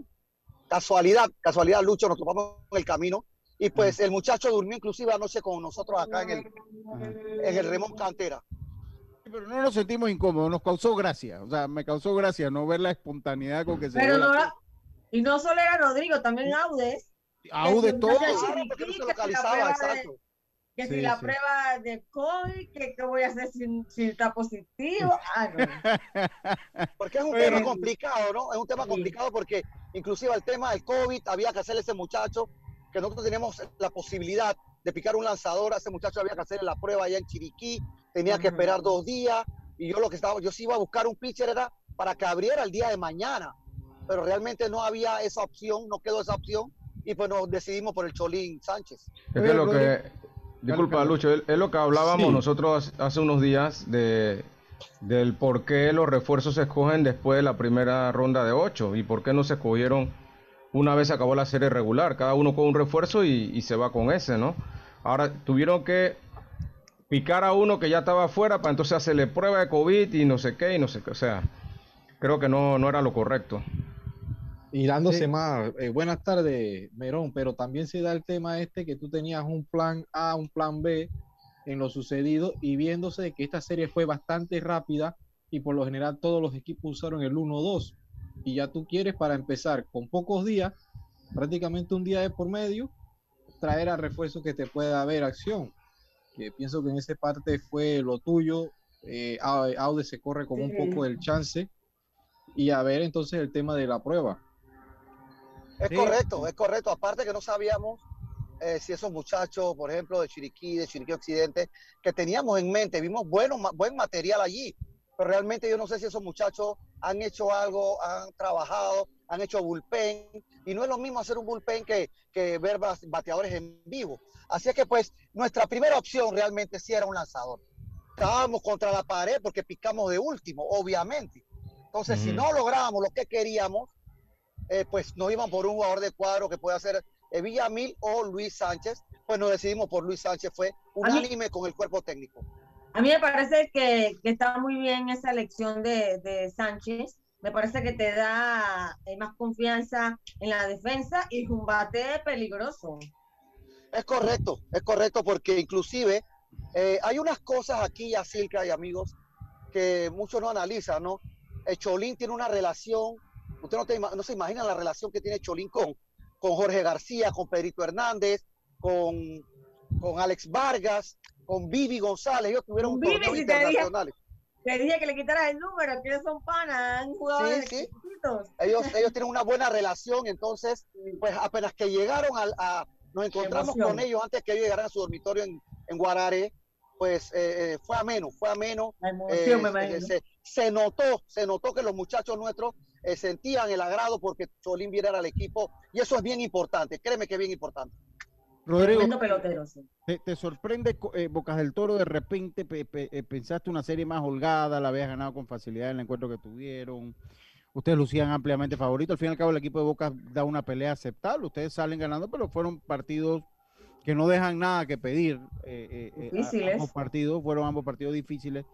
Casualidad, casualidad, Lucho, nos topamos en el camino. Y pues el muchacho durmió inclusive anoche con nosotros acá en el, en el Remón Cantera. Pero no nos sentimos incómodos, nos causó gracia. O sea, me causó gracia no ver la espontaneidad con que se. Pero no, y no solo era Rodrigo, también Audes. Audes todo. porque no se localizaba, exacto. Que si la prueba de COVID, que qué voy a hacer si, si está positivo. Ah, no. Porque es un tema complicado, ¿no? Es un tema complicado porque inclusive el tema del COVID había que hacerle a ese muchacho que nosotros teníamos la posibilidad de picar un lanzador, a ese muchacho había que hacerle la prueba allá en Chiriquí, tenía que esperar dos días, y yo lo que estaba, yo sí iba a buscar un pitcher era para que abriera el día de mañana, pero realmente no había esa opción, no quedó esa opción, y pues nos decidimos por el Cholín Sánchez. Es que lo que, disculpa Lucho, es, lo que hablábamos nosotros hace unos días de del por qué los refuerzos se escogen después de la primera ronda de ocho y por qué no se escogieron una vez acabó la serie regular, cada uno con un refuerzo y, se va con ese, ¿no? Ahora tuvieron que picar a uno que ya estaba afuera para entonces hacerle prueba de COVID y no sé qué y no sé qué, o sea, creo que no, no era lo correcto. Y dándose más, eh, buenas tardes, Merón, pero también se da el tema este que tú tenías un plan A, un plan B en lo sucedido y viéndose que esta serie fue bastante rápida y por lo general todos los equipos usaron el 1-2 y ya tú quieres para empezar con pocos días, prácticamente un día de por medio, traer a refuerzo que te pueda haber acción. Que pienso que en esa parte fue lo tuyo. Eh, Aude se corre como un poco el chance y a ver entonces el tema de la prueba. Es correcto, es correcto. Aparte que no sabíamos eh, si esos muchachos, por ejemplo, de Chiriquí, de Chiriquí Occidente, que teníamos en mente, vimos bueno, buen material allí, pero realmente yo no sé si esos muchachos han hecho algo, han trabajado, han hecho bullpen, y no es lo mismo hacer un bullpen que, que ver bateadores en vivo. Así es que pues nuestra primera opción realmente sí era un lanzador. Estábamos contra la pared porque picamos de último, obviamente. Entonces, si no lográbamos lo que queríamos, eh, pues nos iban por un jugador de cuadro que puede ser eh, Villamil o Luis Sánchez. Pues nos decidimos por Luis Sánchez, fue unánime con el cuerpo técnico. A mí me parece que, que está muy bien esa elección de, de, Sánchez. Me parece que te da eh, más confianza en la defensa y un bate peligroso. Es correcto, es correcto porque inclusive eh, hay unas cosas aquí, Silca y amigos, que muchos no analizan, ¿no? El Cholín tiene una relación, usted no, te, no se imagina la relación que tiene Cholín con, con Jorge García, con Pedrito Hernández, con, con Alex Vargas, con Vivi González, ellos tuvieron un torneo internacional. Te dije que le quitaras el número, que ellos son panas, han jugado sí, sí. Ellos, ellos tienen una buena relación, entonces, pues apenas que llegaron al, a, nos encontramos con ellos antes que ellos llegaran a su dormitorio en, en Guarare, pues eh, eh fue ameno, fue ameno. Eh, eh, se, se, notó, se notó que los muchachos nuestros eh, sentían el agrado porque Cholín viera al equipo, y eso es bien importante, créeme que es bien importante. Rodrigo, te, sorprende eh, Bocas del Toro de repente eh, pensaste una serie más holgada, la habías ganado con facilidad en el encuentro que tuvieron. Ustedes lucían ampliamente favorito. Al fin y al cabo, el equipo de Bocas da una pelea aceptable. Ustedes salen ganando, pero fueron partidos que no dejan nada que pedir. Eh, difíciles. ambos partidos fueron ambos partidos difíciles.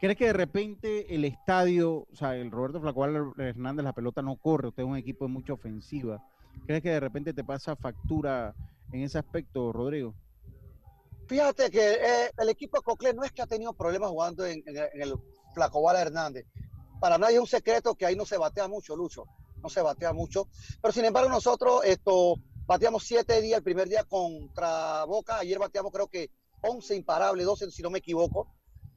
¿Crees que de repente el estadio, o sea, el Roberto Flacual Hernández, la pelota no corre? Usted es un equipo de mucha ofensiva. ¿Crees que de repente te pasa factura en ese aspecto, Rodrigo? Fíjate que eh, el equipo de Cocle no es que ha tenido problemas jugando en, el Flacobala Hernández. Para nadie es un secreto que ahí no se batea mucho, Lucho. No se batea mucho. Pero sin embargo, nosotros esto, bateamos siete días, el primer día contra Boca. Ayer bateamos creo que 11 imparables, 12 si no me equivoco.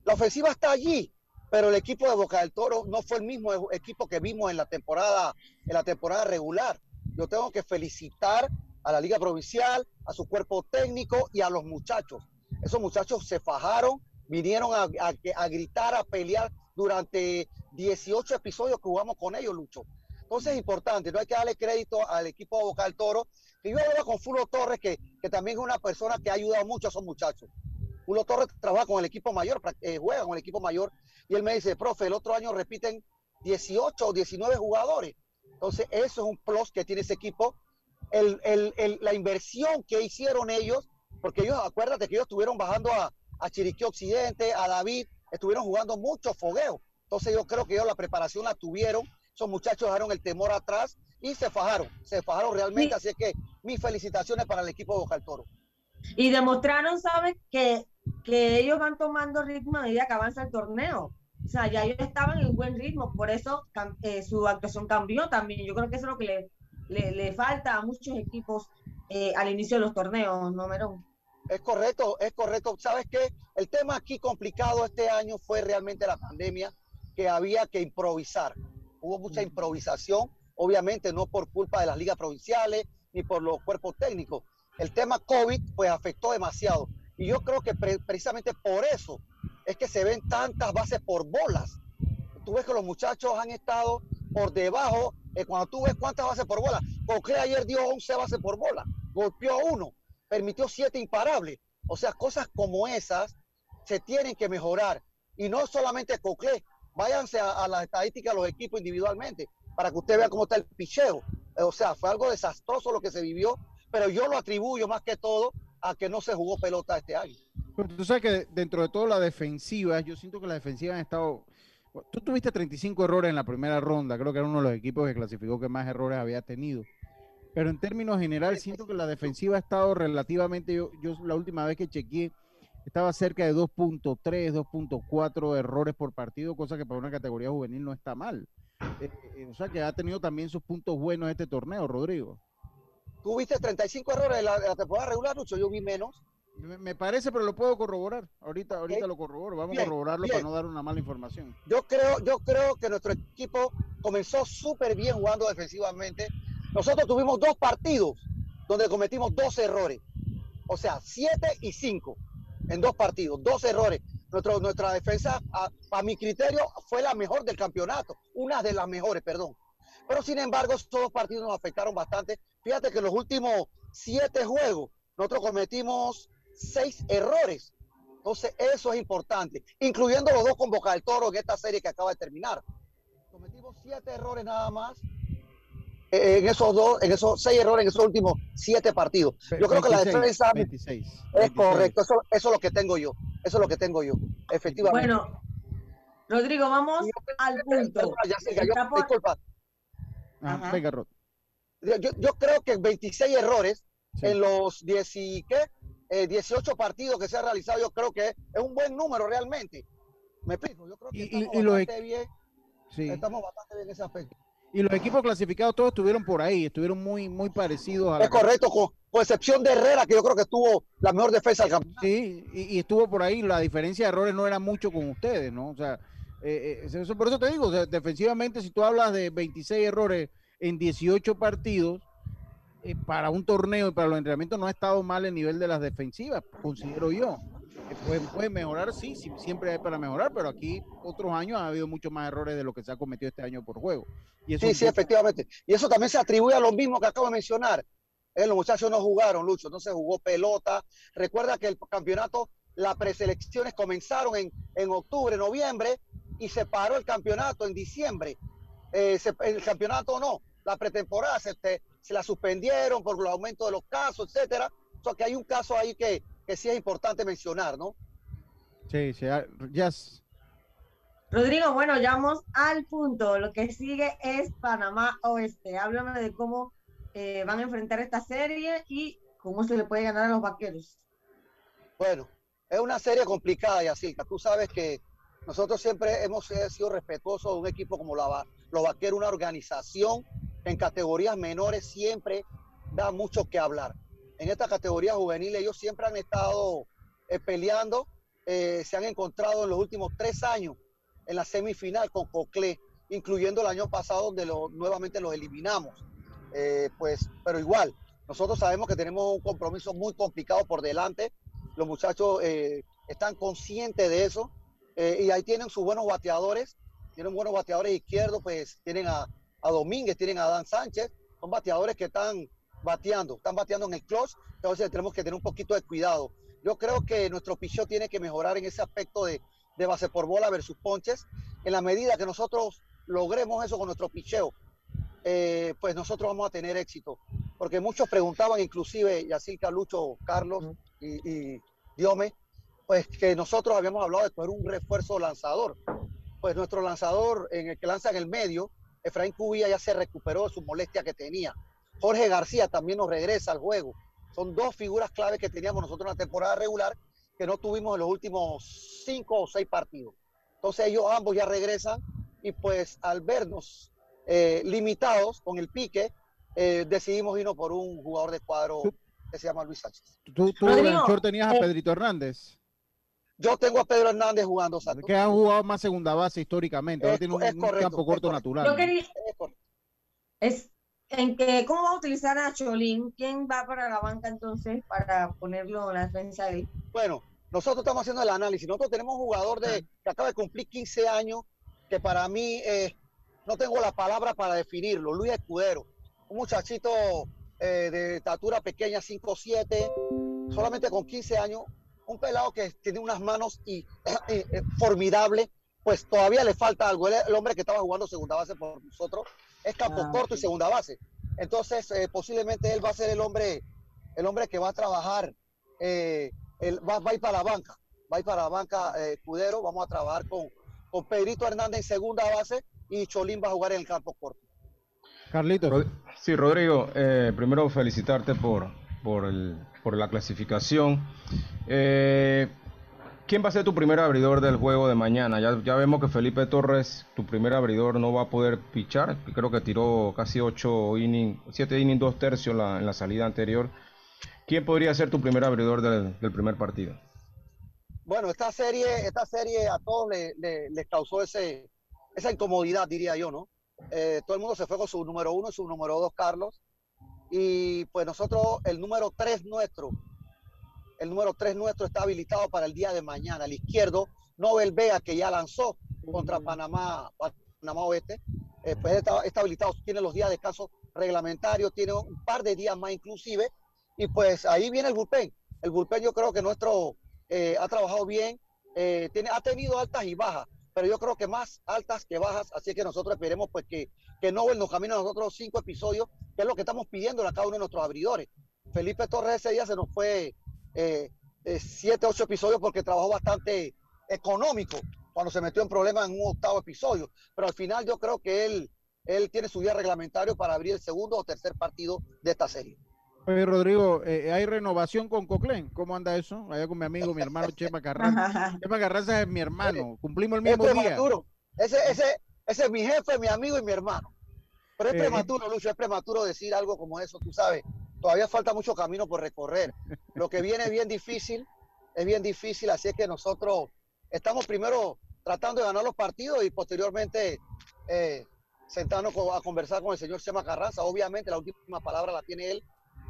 La ofensiva está allí, pero el equipo de Boca del Toro no fue el mismo equipo que vimos en la temporada, en la temporada regular. Yo tengo que felicitar a la Liga Provincial, a su cuerpo técnico y a los muchachos. Esos muchachos se fajaron, vinieron a, a, gritar, a pelear durante 18 episodios que jugamos con ellos, Lucho. Entonces es importante, no hay que darle crédito al equipo de Boca del Toro. Y yo hablaba con Fulo Torres, que, que, también es una persona que ha ayudado mucho a esos muchachos. Fulo Torres trabaja con el equipo mayor, eh, juega con el equipo mayor, y él me dice, profe, el otro año repiten 18 o 19 jugadores. Entonces, eso es un plus que tiene ese equipo el, el, el, la inversión que hicieron ellos, porque ellos, acuérdate que ellos estuvieron bajando a, a Chiriquí Occidente, a David, estuvieron jugando mucho fogueo. Entonces yo creo que ellos la preparación la tuvieron, esos muchachos dejaron el temor atrás y se fajaron, se fajaron realmente, así que mis felicitaciones para el equipo de Boca del Toro. Y demostraron, ¿sabes? Que, que ellos van tomando ritmo a medida que avanza el torneo. O sea, ya ellos estaban en buen ritmo, por eso eh, su actuación cambió también. Yo creo que eso es lo que le, le, le falta a muchos equipos eh, al inicio de los torneos, ¿no, Merón? Es correcto, es correcto. ¿Sabes qué? El tema aquí complicado este año fue realmente la pandemia, que había que improvisar. Hubo mucha improvisación, obviamente no por culpa de las ligas provinciales ni por los cuerpos técnicos. El tema COVID pues afectó demasiado. Y yo creo que pre precisamente por eso es que se ven tantas bases por bolas. Tú ves que los muchachos han estado por debajo, eh, cuando tú ves cuántas bases por bola, porque ayer dio 11 bases por bola, golpeó uno, permitió siete imparables. O sea, cosas como esas se tienen que mejorar. Y no solamente Coclé, váyanse a, a las estadísticas de los equipos individualmente para que usted vea cómo está el picheo. O sea, fue algo desastroso lo que se vivió, pero yo lo atribuyo más que todo a que no se jugó pelota este año. Pero tú sabes que dentro de todo la defensiva, yo siento que la defensiva han estado... Tú tuviste 35 errores en la primera ronda, creo que era uno de los equipos que clasificó que más errores había tenido. Pero en términos general, siento que la defensiva ha estado relativamente, yo, yo la última vez que chequeé, estaba cerca de 2.3, 2.4 errores por partido, cosa que para una categoría juvenil no está mal. Eh, eh, o sea que ha tenido también sus puntos buenos este torneo, Rodrigo. ¿Tú viste 35 errores de la, la temporada regular, Lucho? Yo vi menos. Me, me, parece, pero lo puedo corroborar. Ahorita, ahorita lo corroboro. Vamos bien, a corroborarlo bien. para no dar una mala información. Yo creo, yo creo que nuestro equipo comenzó súper bien jugando defensivamente. Nosotros tuvimos dos partidos donde cometimos dos errores. O sea, siete y cinco en dos partidos, dos errores. Nuestro, nuestra defensa, a, a, mi criterio, fue la mejor del campeonato, una de las mejores, perdón. Pero sin embargo, estos dos partidos nos afectaron bastante. Fíjate que en los últimos siete juegos, nosotros cometimos seis errores. Entonces, eso es importante, incluyendo los dos con Boca del Toro en esta serie que acaba de terminar. Cometimos siete errores nada más eh, en esos dos, en esos seis errores en esos últimos siete partidos. Yo 26, creo que la defensa 26, es 26. correcto, eso, eso es lo que tengo yo, eso es lo que tengo yo, efectivamente. Bueno, Rodrigo, vamos al punto. Ya yo. Disculpa. Ajá. Venga, Rod. Yo, yo, creo que 26 errores sí. en los 10 y, ¿qué? Eh, 18 partidos que se han realizado, yo creo que es un buen número realmente. Me explico, yo creo que y, estamos y, y bastante bien. Sí. Estamos bastante bien en ese aspecto. Y los equipos clasificados todos estuvieron por ahí, estuvieron muy, muy parecidos a la Es correcto, con, con, excepción de Herrera, que yo creo que tuvo la mejor defensa del campeonato. Sí, y, y, estuvo por ahí, la diferencia de errores no era mucho con ustedes, ¿no? O sea, eh, eh, eso, por eso te digo, o sea, defensivamente, si tú hablas de 26 errores en 18 partidos, eh, para un torneo y para los entrenamientos no ha estado mal el nivel de las defensivas, considero yo. Puede, puede, mejorar, sí, sí, siempre hay para mejorar, pero aquí otros años ha habido muchos más errores de lo que se ha cometido este año por juego. Y eso sí, sí, efectivamente. Y eso también se atribuye a lo mismo que acabo de mencionar. Eh, los muchachos no jugaron, Lucho, no se jugó pelota. Recuerda que el campeonato, las preselecciones comenzaron en, en octubre, noviembre, y se paró el campeonato en diciembre. Eh, se, el campeonato no, la pretemporada se, te, se la suspendieron por el aumento de los casos, etcétera. O sea que hay un caso ahí que, que sí es importante mencionar, ¿no? Sí, sí, ya. Yes. Rodrigo, bueno, ya vamos al punto. Lo que sigue es Panamá Oeste. Háblame de cómo eh, van a enfrentar esta serie y cómo se le puede ganar a los vaqueros. Bueno, es una serie complicada, Yacirca. Tú sabes que nosotros siempre hemos sido respetuosos de un equipo como la, los vaqueros, una organización en categorías menores siempre da mucho que hablar. En esta categoría juvenil ellos siempre han estado eh, peleando, eh, se han encontrado en los últimos tres años en la semifinal con Coclé, incluyendo el año pasado donde lo, nuevamente los eliminamos. Eh, pues, pero igual, nosotros sabemos que tenemos un compromiso muy complicado por delante, los muchachos eh, están conscientes de eso y ahí tienen sus buenos bateadores, tienen buenos bateadores izquierdos, pues tienen a, a Domínguez, tienen a Dan Sánchez, son bateadores que están bateando, están bateando en el clutch, entonces tenemos que tener un poquito de cuidado. Yo creo que nuestro picheo tiene que mejorar en ese aspecto de, de, base por bola versus ponches. En la medida que nosotros logremos eso con nuestro picheo, eh, pues nosotros vamos a tener éxito. porque muchos preguntaban, inclusive Yacirca, Lucho, Carlos y, y Diome, pues que nosotros habíamos hablado de poner un refuerzo lanzador. Pues nuestro lanzador en el que lanza en el medio, Efraín Cubilla ya se recuperó de su molestia que tenía. Jorge García también nos regresa al juego. Son dos figuras clave que teníamos nosotros en la temporada regular que no tuvimos en los últimos cinco o seis partidos. Entonces ellos ambos ya regresan y pues al vernos eh, limitados con el pique, eh, decidimos irnos por un jugador de cuadro que se llama Luis Sánchez. Tú, tú Rodrigo, tenías a eh, Pedrito Hernández. Yo tengo a Pedro Hernández jugando Santos. Que han jugado más segunda base históricamente. Ahora tiene un, un campo corto natural. Yo quería, es en que, ¿cómo va a utilizar a Cholín? ¿Quién va para la banca entonces para ponerlo en la defensa de él? Bueno, nosotros estamos haciendo el análisis. Nosotros tenemos un jugador de, que acaba de cumplir 15 años, que para mí eh, no tengo la palabra para definirlo. Luis Escudero, un muchachito eh, de estatura pequeña, 5'7, solamente con 15 años, un pelado que tiene unas manos y, eh, formidables, pues todavía le falta algo. el hombre que estaba jugando segunda base por nosotros es campo ah, corto y segunda base. Entonces, posiblemente él va a ser el hombre, el hombre que va a trabajar, eh, va, a ir para la banca, va a ir para la banca Escudero, vamos a trabajar con, con Pedrito Hernández en segunda base y Cholín va a jugar en el campo corto. Carlitos. Sí, Rodrigo, eh, primero felicitarte por, por, el, por la clasificación. Eh, ¿Quién va a ser tu primer abridor del juego de mañana? Ya, ya vemos que Felipe Torres, tu primer abridor, no va a poder pichar. Creo que tiró casi 8 innings, 7 innings, 2 tercios en la salida anterior. ¿Quién podría ser tu primer abridor del, primer partido? Bueno, esta serie, esta serie a todos les le, causó ese, esa incomodidad, diría yo, ¿no? Eh, todo el mundo se fue con su número uno y su número dos, Carlos. Y pues nosotros, el número tres nuestro, el número tres nuestro está habilitado para el día de mañana. El izquierdo, Nobel Vega, que ya lanzó contra Panamá, Panamá Oeste, eh, pues está, está, habilitado, tiene los días de descanso reglamentarios, tiene un par de días más inclusive. Y pues ahí viene el bullpen. El bullpen yo creo que nuestro eh, ha trabajado bien, tiene, ha tenido altas y bajas pero yo creo que más altas que bajas, así que nosotros esperemos pues que, que Nobel nos camine a nosotros cinco episodios, que es lo que estamos pidiendo a cada uno de nuestros abridores. Felipe Torres ese día se nos fue eh, eh, siete, ocho episodios porque trabajó bastante económico cuando se metió en problemas en un octavo episodio, pero al final yo creo que él, él tiene su día reglamentario para abrir el segundo o tercer partido de esta serie. Oye, Rodrigo, eh, ¿hay renovación con Coclén? ¿Cómo anda eso? Allá con mi amigo, mi hermano Chema Carranza. Chema Carranza es mi hermano, cumplimos el mismo es día. Ese, ese, ese es mi jefe, mi amigo y mi hermano. Pero es eh, prematuro, Lucho, es prematuro decir algo como eso, tú sabes. Todavía falta mucho camino por recorrer. Lo que viene es bien difícil, es bien difícil, así es que nosotros estamos primero tratando de ganar los partidos y posteriormente eh, sentarnos a conversar con el señor Chema Carranza. Obviamente la última palabra la tiene él,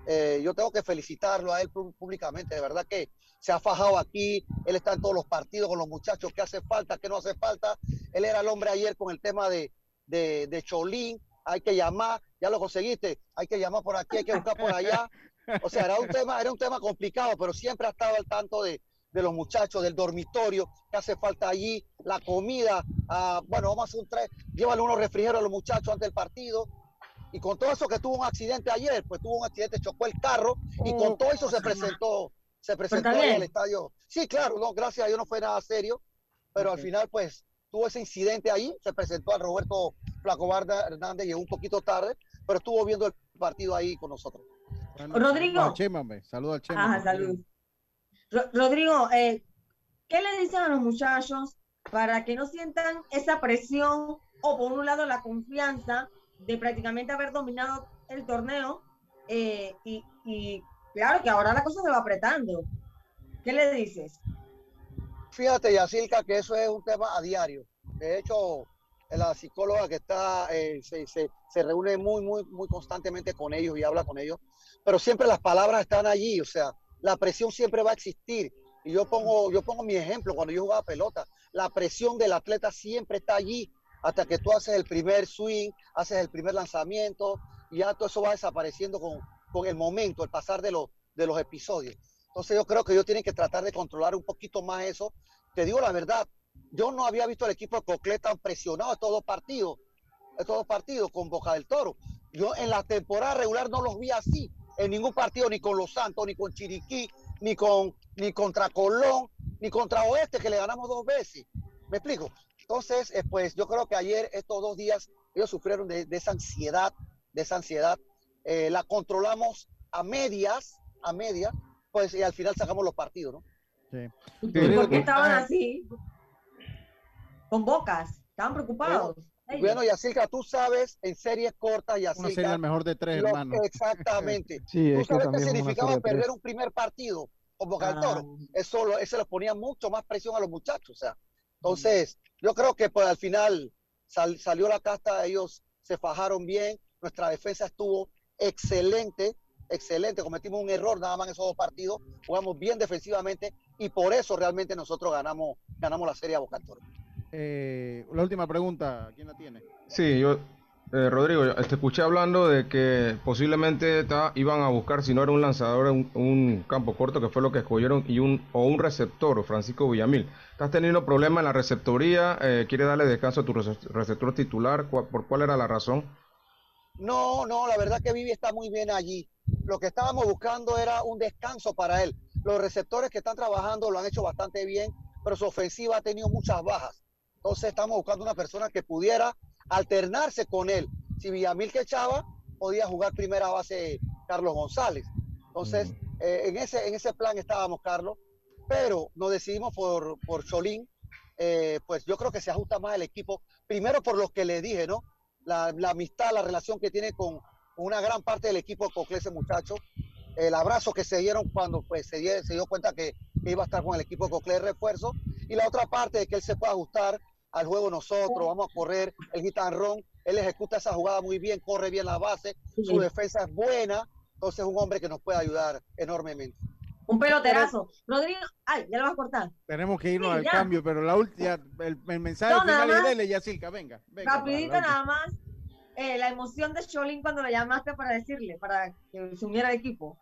eh, yo tengo que felicitarlo a él públicamente, de verdad que se ha fajado aquí, él está en todos los partidos con los muchachos, qué hace falta, qué no hace falta. Él era el hombre ayer con el tema de, de, de Cholín, hay que llamar, ya lo conseguiste, hay que llamar por aquí, hay que buscar por allá. O sea, era un tema, era un tema complicado, pero siempre ha estado al tanto de, de los muchachos, del dormitorio, qué hace falta allí, la comida, ah, bueno, vamos a hacer un tres, llévale unos refrigerios a los muchachos antes del partido, y con todo eso que tuvo un accidente ayer, pues tuvo un accidente, chocó el carro y con oh, todo eso se presentó, se presentó en el estadio. Sí, claro, no, gracias a Dios no fue nada serio, pero al final pues tuvo ese incidente ahí, se presentó a Roberto Flacobarda Hernández, llegó un poquito tarde, pero estuvo viendo el partido ahí con nosotros. Rodrigo. Saludos al Chema. Ajá, salud. Rodrigo, eh, ¿qué le dicen a los muchachos para que no sientan esa presión o por un lado la confianza de prácticamente haber dominado el torneo eh, y, claro que ahora la cosa se va apretando. ¿Qué le dices? Fíjate, Yacilca, que eso es un tema a diario. De hecho, la psicóloga que está, eh, se, se, reúne muy, muy, muy constantemente con ellos y habla con ellos, pero siempre las palabras están allí, o sea, la presión siempre va a existir. Y yo pongo, yo pongo mi ejemplo cuando yo jugaba pelota, la presión del atleta siempre está allí hasta que tú haces el primer swing, haces el primer lanzamiento, y ya todo eso va desapareciendo con, con el momento, el pasar de, los de los episodios. Entonces yo creo que ellos tienen que tratar de controlar un poquito más eso. Te digo la verdad, yo no había visto al equipo de Coclé tan presionado estos dos partidos, estos dos partidos con Boca del Toro. Yo en la temporada regular no los vi así, en ningún partido, ni con Los Santos, ni con Chiriquí, ni, con, ni contra Colón, ni contra Oeste, que le ganamos dos veces. ¿Me explico? Entonces, eh, pues yo creo que ayer, estos dos días, ellos sufrieron de, de esa ansiedad, de esa ansiedad. Eh, la controlamos a medias, a medias, pues y al final sacamos los partidos, ¿no? Sí. ¿Y ¿Por qué estaban así? Con bocas, estaban preocupados. Bueno, bueno Yacirca, tú sabes en series cortas, Yacirca. Una serie al mejor de tres, lo- hermano. Exactamente. Sí, ¿Tú sabes qué significaba perder un primer partido con Boca del Toro? Ah. Eso, lo- eso le ponía mucho más presión a los muchachos. O sea, entonces, yo creo que pues al final sal- salió la casta, ellos se fajaron bien, nuestra defensa estuvo excelente, excelente. Cometimos un error nada más en esos dos partidos, jugamos bien defensivamente y por eso realmente nosotros ganamos, ganamos la serie a Boca. Eh, la última pregunta, ¿quién la tiene? Sí, yo, eh, Rodrigo, te escuché hablando de que posiblemente iban a buscar, si no era un lanzador, un, un campo corto, que fue lo que escogieron, y un, o un receptor, Francisco Villamil. ¿Estás teniendo problemas en la receptoría? Eh, ¿Quieres darle descanso a tu rece- receptor titular? ¿Cuál- ¿Por cuál era la razón? No, no, la verdad que Vivi está muy bien allí. Lo que estábamos buscando era un descanso para él. Los receptores que están trabajando lo han hecho bastante bien, pero su ofensiva ha tenido muchas bajas. Entonces estamos buscando una persona que pudiera alternarse con él. Si Villamil que echaba, podía jugar primera base Carlos González. Entonces, eh, en, ese, en ese plan estábamos, Carlos, pero nos decidimos por, por Cholín. Eh, pues yo creo que se ajusta más el equipo, primero por lo que le dije, ¿no? La, la amistad, la relación que tiene con una gran parte del equipo con ese muchacho, el abrazo que se dieron cuando pues, se, die- se dio cuenta que, que iba a estar con el equipo de Cocle de refuerzo, y la otra parte de que él se pueda ajustar al juego nosotros, vamos a correr el guitarrón, él ejecuta esa jugada muy bien, corre bien la base, su defensa es buena, entonces es un hombre que nos puede ayudar enormemente. Un peloterazo. Rodrigo, ay, ya lo vas a cortar. Tenemos que irnos Sí, al ya. cambio, pero la última, el, el mensaje No, final es más. dele, Yacirca, venga. venga Rapidito para nada más. eh, la emoción de Cholín cuando lo llamaste para decirle, para que se uniera al equipo.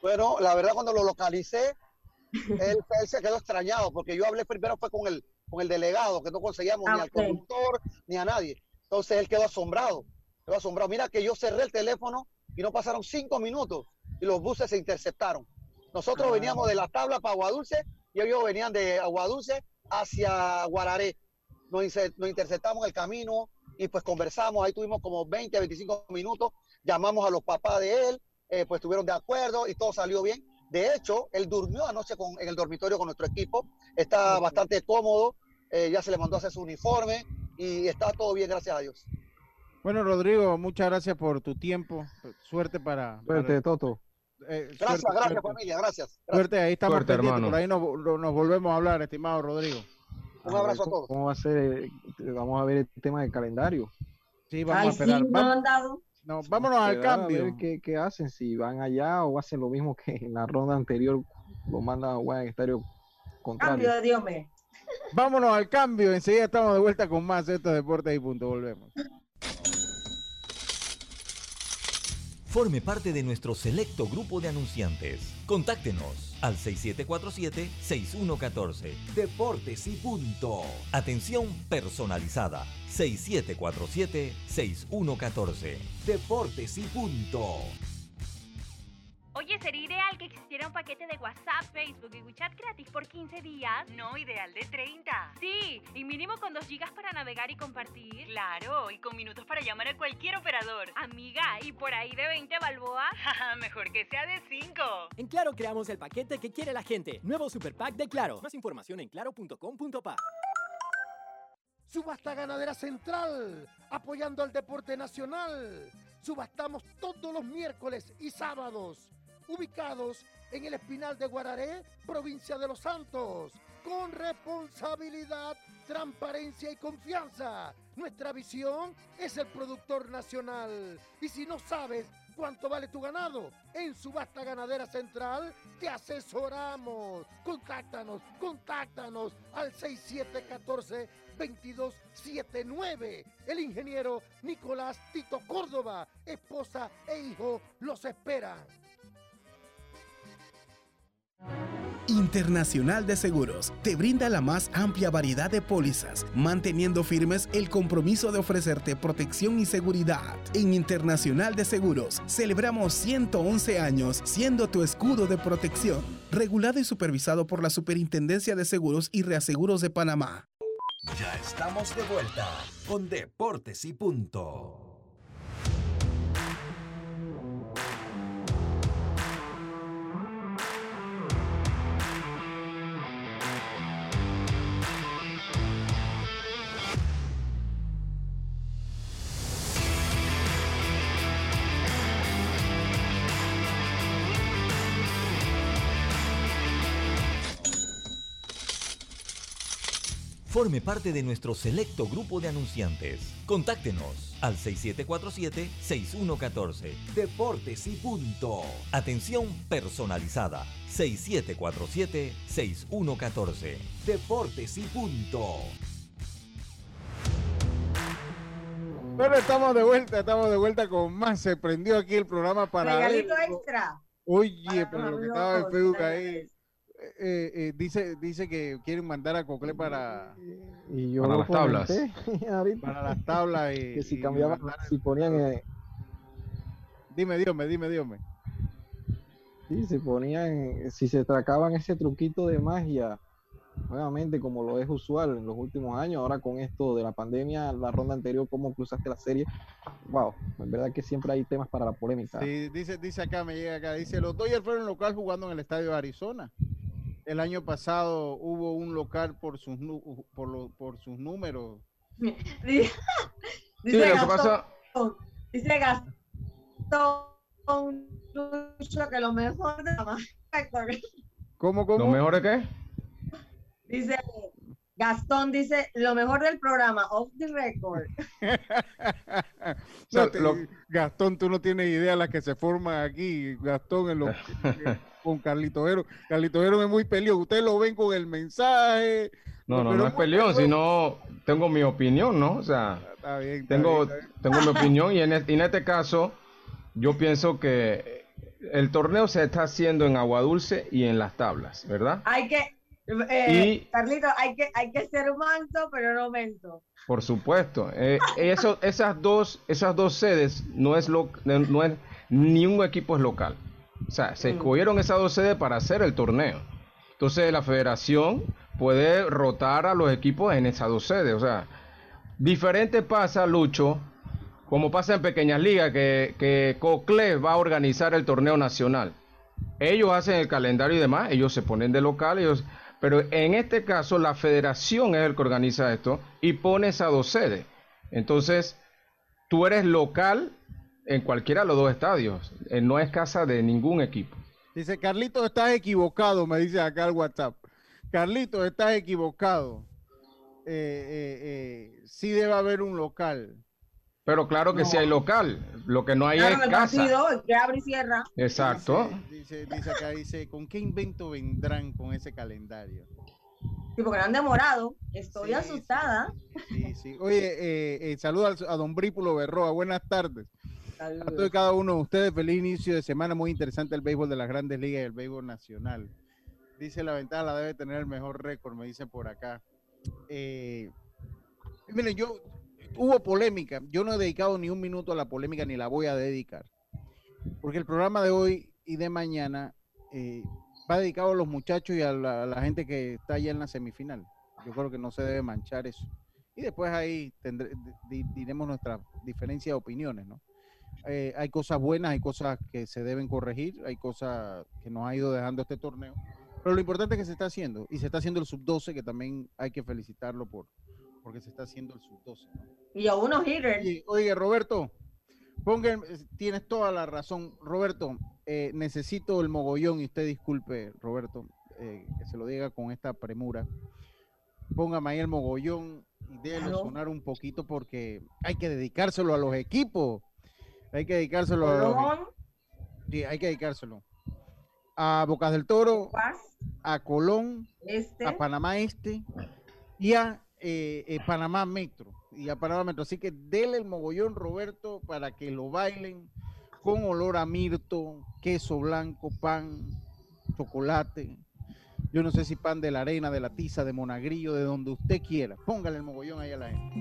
Bueno, la verdad cuando lo localicé, él, él se quedó extrañado porque yo hablé primero fue con el, con el delegado, que no conseguíamos Ah, ni al ok. conductor ni a nadie. Entonces él quedó asombrado, quedó asombrado. Mira que yo cerré el teléfono y no pasaron cinco minutos y los buses se interceptaron. Nosotros Ah. veníamos de la tabla para Aguadulce y ellos venían de Aguadulce hacia Guararé. Nos, nos interceptamos el camino y pues conversamos, ahí tuvimos como 20, 25 minutos, llamamos a los papás de él, eh, pues estuvieron de acuerdo y todo salió bien. De hecho, él durmió anoche con, en el dormitorio con nuestro equipo, está bastante cómodo, eh, ya se le mandó a hacer su uniforme y está todo bien, gracias a Dios. Bueno, Rodrigo, muchas gracias por tu tiempo. Suerte para. Suerte, Toto. eh, Gracias, suerte, gracias suerte. familia, gracias. Suerte, ahí estamos Suerte, pendientes, hermano. por ahí nos, nos volvemos a hablar, estimado Rodrigo. Un abrazo a ¿Cómo- todos. ¿Cómo va a ser? eh, Vamos a ver el tema del calendario. Sí, vamos Ay, a sí, esperar. no lo Vamos- han dado. no, vámonos al a cambio. ver qué, qué hacen, si van allá o hacen lo mismo que en la ronda anterior, lo mandan a jugar en estadio contrario. Cambio de Dios me. Vámonos al cambio. Enseguida estamos de vuelta con más de estos deportes y punto. Volvemos. Forme parte de nuestro selecto grupo de anunciantes. Contáctenos al 6747-6114. Deportes y punto. Atención personalizada 6747-6114. Deportes y punto. Oye, ¿sería ideal que existiera un paquete de WhatsApp, Facebook y WeChat gratis por 15 días? No, ideal de 30. Sí, y mínimo con 2 gigas para navegar y compartir. Claro, y con minutos para llamar a cualquier operador. Amiga, ¿y por ahí de 20 balboa? Mejor que sea de 5. En Claro creamos el paquete que quiere la gente. Nuevo Super Pack de Claro. Más información en claro.com.pa. Subasta Ganadera Central, apoyando al deporte nacional. Subastamos todos los miércoles y sábados, ubicados en el Espinal de Guararé, provincia de Los Santos, con responsabilidad, transparencia y confianza. Nuestra visión es el productor nacional. Y si no sabes cuánto vale tu ganado, en Subasta Ganadera Central te asesoramos. Contáctanos, contáctanos al 6714 2279. El ingeniero Nicolás Tito Córdoba, esposa e hijo los esperan. Internacional de Seguros te brinda la más amplia variedad de pólizas, manteniendo firmes el compromiso de ofrecerte protección y seguridad. En Internacional de Seguros celebramos 111 años siendo tu escudo de protección, regulado y supervisado por la Superintendencia de Seguros y Reaseguros de Panamá. Ya estamos de vuelta con Deportes y Punto. Forme parte de nuestro selecto grupo de anunciantes. Contáctenos al 6747-6114. Deportes y punto. Atención personalizada. 6747-6114. Deportes y punto. Bueno, estamos de vuelta, estamos de vuelta con más. Se prendió aquí el programa para. Regalito extra. Oye, pero lo que estaba en Facebook ahí. Eh, eh, dice, dice que quieren mandar a Cocle para, Y yo Para las tablas. ahorita, para las tablas y, que si cambiaban, si ponían, eh, Dime, dime, dime, dime. sí, si ponían, si se tracaban ese truquito de magia, nuevamente como lo es usual en los últimos años, ahora con esto de la pandemia, la ronda anterior, cómo cruzaste la serie, wow, en verdad que siempre hay temas para la polémica. Sí, dice, dice acá, me llega acá, dice, los Dodgers fueron local jugando en el estadio de Arizona. El año pasado hubo un local por sus nu- por, lo- por sus números. Dice, Sí, lo que Gastón, pasa, dice Gastón Lucho que lo mejor de la ¿Cómo, cómo? ¿lo mejor es qué? Dice Gastón dice lo mejor del programa, off the record. No, sea, te- lo- Gastón, tú no tienes idea las que se forman aquí, Gastón, en los, con Carlito Vero. Carlito Vero es muy peleón. Ustedes lo ven con el mensaje. No, no, no es peleón, sino tengo mi opinión, ¿no? O sea, Está bien, está tengo, bien, está bien. tengo mi opinión y en, este, y en este caso yo pienso que el torneo se está haciendo en agua dulce y en las tablas, ¿verdad? Hay que eh, Y- Carlito, hay que hay que ser manso, pero no mento. Por supuesto. Eh, eso, esas, dos, esas dos sedes no es, lo, no es ni un equipo es local. O sea, se escogieron esas dos sedes para hacer el torneo. Entonces la federación puede rotar a los equipos en esas dos sedes. O sea, diferente pasa, Lucho, como pasa en pequeñas ligas, que, que Cocle va a organizar el torneo nacional. Ellos hacen el calendario y demás, ellos se ponen de local, ellos, pero en este caso la federación es el que organiza esto y pone esas dos sedes. Entonces, tú eres local en cualquiera de los dos estadios, eh, no es casa de ningún equipo. Dice, Carlito, estás equivocado, me dice acá el WhatsApp. Carlito, estás equivocado. Eh, eh, eh, sí debe haber un local. Pero claro que sí hay local, lo que no hay Claro, es el casa. partido que abre y cierra. Exacto. Dice, dice acá, dice, ¿con qué invento vendrán con ese calendario? Sí, porque no han demorado. Estoy Sí, asustada. Sí, sí. Oye, eh, eh, saluda al- a don Brípulo Berroa, buenas tardes. A todos y cada uno de ustedes, feliz inicio de semana, muy interesante el béisbol de las grandes ligas y el béisbol nacional. Dice la ventaja la debe tener el mejor récord, me dicen por acá. Eh, miren, yo, hubo polémica, yo no he dedicado ni un minuto a la polémica ni la voy a dedicar, porque el programa de hoy y de mañana eh, va dedicado a los muchachos y a la, a la gente que está allá en la semifinal. Yo creo que no se debe manchar eso. Y después ahí tendré, di- diremos nuestra diferencia de opiniones, ¿no? Eh, hay cosas buenas, hay cosas que se deben corregir, hay cosas que nos ha ido dejando este torneo. Pero lo importante es que se está haciendo, y se está haciendo el sub-12, que también hay que felicitarlo por porque se está haciendo el sub-12. ¿no? Y a unos hitters. Oye, oye, Roberto, ponga, el- eh, tienes toda la razón. Roberto, eh, necesito el mogollón, y usted disculpe, Roberto, eh, que se lo diga con esta premura. Póngame ahí el mogollón y déjelo Claro. sonar un poquito porque hay que dedicárselo a los equipos. Hay que dedicárselo Colón, Sí, hay que dedicárselo. A Bocas del Toro, Paz, a Colón, este. a Panamá Este y a eh, eh, Panamá Metro. Y a Panamá Metro. Así que dele el mogollón, Roberto, para que lo bailen con olor a mirto, queso blanco, pan, chocolate. Yo no sé si pan de la arena, de la tiza, de monagrillo, de donde usted quiera. Póngale el mogollón ahí a la gente.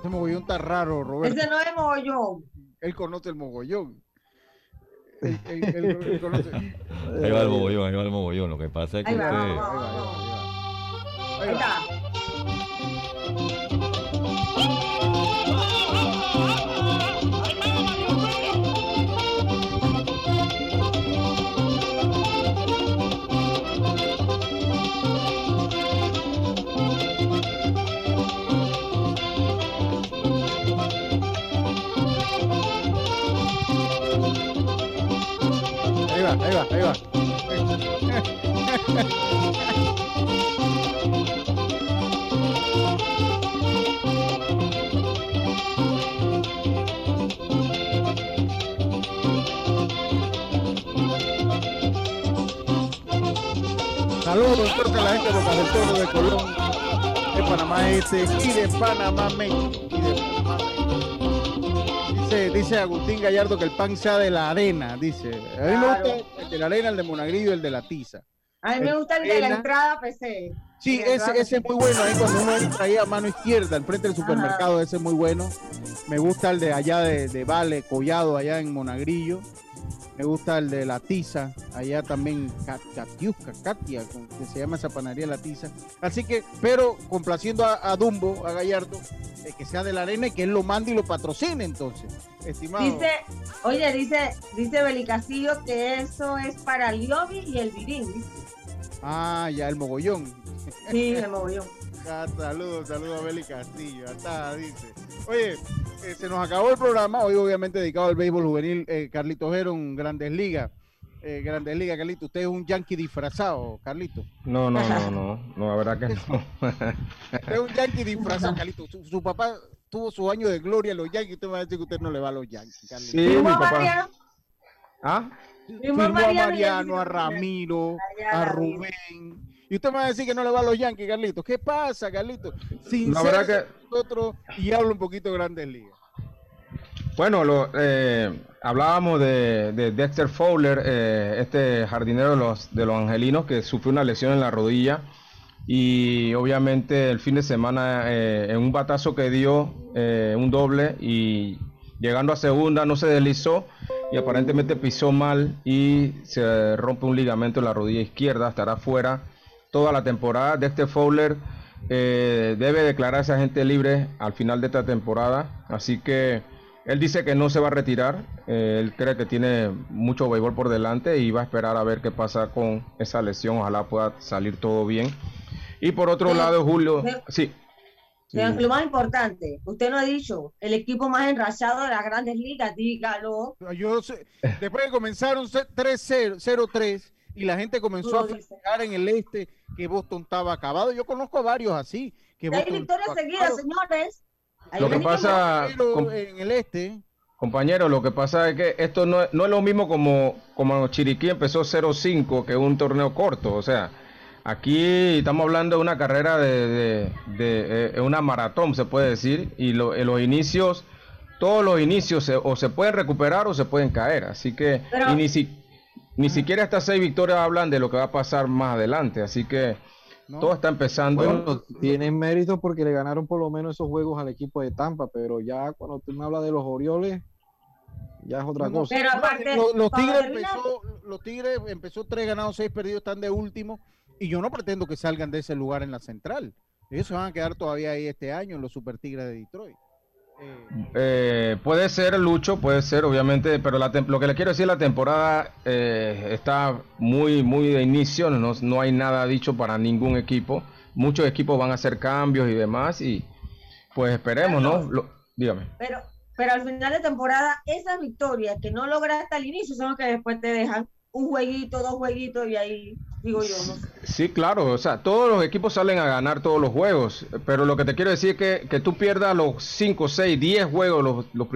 Ese mogollón está raro, Roberto. Ese no es mogollón. Él conoce el mogollón. Él- él- él- él conoce- Ahí va el mogollón, ahí va el mogollón. Lo que pasa es que Ahí va, usted... vamos, vamos, vamos. Ahí está. Ahí de Colón, de Panamá Este y de Panamá México. Dice, dice Agustín Gallardo que el pan sea de la arena, dice. A mí me gusta el de la arena, el de Monagrillo, el de la tiza. A mí me gusta el de la entrada PC. Sí, de la ese, ese es muy bueno. Ahí cuando uno entra ahí a mano izquierda, al frente del supermercado, ese es muy bueno. Me gusta el de allá de, de Vale, Collado, allá en Monagrillo. Me gusta el de la tiza, allá también, Catiusca, Katia, que se llama esa panadería La Tiza. Así que, pero complaciendo a, a Dumbo, a Gallardo, eh, que sea de la arena y que él lo mande y lo patrocine entonces, estimado. Dice, oye, dice, dice Beli Castillo que eso es para el lobby y el virín, dice. Ah, ya el mogollón. Sí, el mogollón. Ah, saludos, saludos a Beli Castillo. Ya está, dice. Oye, eh, se nos acabó el programa. Hoy, obviamente, dedicado al béisbol juvenil. Eh, Carlito Geron, Grandes Ligas. Eh, Grandes Ligas, Carlito. Usted es un yankee disfrazado, Carlito. No, no, no, no, no, la verdad que no. Usted es un yankee disfrazado, Carlito. Su, su papá tuvo su año de gloria en los yankees. Usted me va a decir que usted no le va a los yankees, Carlito. Sí, mi papá. ¿Ah? Firmó a Mariano a Ramiro, a. Rubén. Y usted me va a decir que no le va a los Yankees, Carlito. ¿Qué pasa, Carlito? Sin La verdad ser nosotros y hablo un poquito de Grandes Ligas. Bueno, lo, eh, hablábamos de, de Dexter Fowler, eh, este jardinero de los, de los angelinos que sufrió una lesión en la rodilla y obviamente el fin de semana eh, en un batazo que dio eh, un doble y llegando a segunda no se deslizó y aparentemente pisó mal y se rompe un ligamento en la rodilla izquierda, estará fuera toda la temporada. Dexter Fowler eh, debe declararse agente libre al final de esta temporada, así que él dice que no se va a retirar, eh, él cree que tiene mucho béisbol por delante y va a esperar a ver qué pasa con esa lesión, ojalá pueda salir todo bien. Y por otro Sí. lado, Julio, Sí. sí, Lo más importante, usted no ha dicho, el equipo más enrachado de las grandes ligas, dígalo. Yo sé, después que comenzaron 3-0, 0-3 y la gente comenzó a festejar en el este que Boston estaba acabado. Yo conozco a varios así. Que hay Boston victorias seguidas, acabado. señores. Ahí Lo que pasa, en el este, compañero, lo que pasa es que esto no, es- no es lo mismo como, como Chiriquí empezó 0-5, que es un torneo corto, o sea, aquí estamos hablando de una carrera de, de- de, eh, una maratón, se puede decir, y lo- en los inicios, todos los inicios se- o se pueden recuperar o se pueden caer, así que Pero- y ni, si- ni siquiera estas seis victorias hablan de lo que va a pasar más adelante, así que todo está empezando. Bueno, tienen mérito porque le ganaron por lo menos esos juegos al equipo de Tampa, pero ya cuando tú me hablas de los Orioles, ya es otra cosa. Pero aparte, los, los Tigres empezó, los Tigres empezó tres ganados, seis perdidos, están de último. Y yo no pretendo que salgan de ese lugar en la central. Ellos se van a quedar todavía ahí este año en los Super Tigres de Detroit. Eh, puede ser Lucho, puede ser obviamente, pero la lo que le quiero decir, la temporada eh, está muy, muy de inicio, no, no hay nada dicho para ningún equipo. Muchos equipos van a hacer cambios y demás y pues esperemos, ¿no? Lo- dígame. pero, pero al final de temporada, esas victorias que no logras hasta el inicio son las que después te dejan un jueguito, dos jueguitos y ahí digo yo, no sé. Sí, claro, o sea, todos los equipos salen a ganar todos los juegos, pero lo que te quiero decir es que, que tú pierdas los 5, 6, 10 juegos, los, los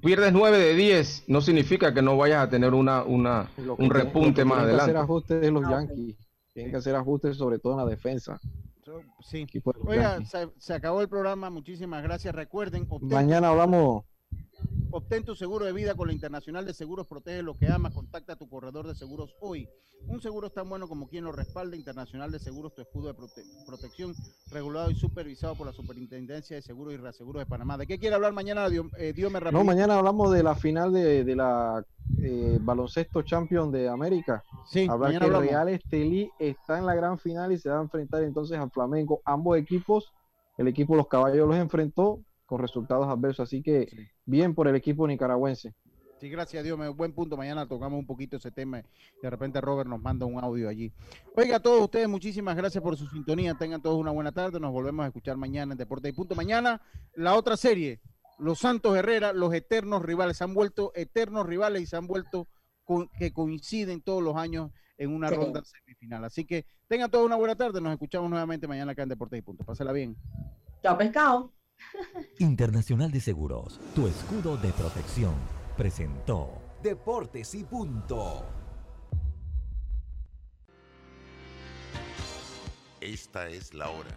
pierdes 9 de 10, no significa que no vayas a tener una, una, un repunte más tienen que hacer adelante. ajustes de los Ah. Yankees. Tienen que hacer ajustes sobre todo en la defensa. so- sí. Oiga, se, se acabó el programa. Muchísimas gracias. Recuerden, obtengan- Mañana hablamos Obtén tu seguro de vida con la Internacional de Seguros, protege lo que amas, contacta a tu corredor de seguros hoy. Un seguro es tan bueno como quien lo respalda, Internacional de Seguros, tu escudo de prote- protección, regulado y supervisado por la Superintendencia de Seguros y Reaseguros de Panamá. ¿De qué quiere hablar mañana, Dio- eh, No, mañana hablamos de la final de, de la eh, baloncesto champion de América. Sí, Hablar que hablamos. Real Estelí está en la gran final y se va a enfrentar entonces al Flamengo. Ambos equipos, el equipo Los Caballos los enfrentó con resultados adversos, así que bien por el equipo nicaragüense. Sí, gracias a Dios, buen punto. Mañana tocamos un poquito ese tema de repente Robert nos manda un audio allí. Oiga, a todos ustedes, muchísimas gracias por su sintonía. Tengan todos una buena tarde. Nos volvemos a escuchar mañana en Deporte y Punto. Mañana, la otra serie, los Santos Herrera, los eternos rivales. Se han vuelto eternos rivales y se han vuelto que coinciden todos los años en una Sí. ronda semifinal. Así que tengan todos una buena tarde. Nos escuchamos nuevamente mañana acá en Deporte y Punto. Pásala bien. Chao, pescado. Internacional de Seguros, tu escudo de protección, presentó Deportes y punto. Esta es la hora.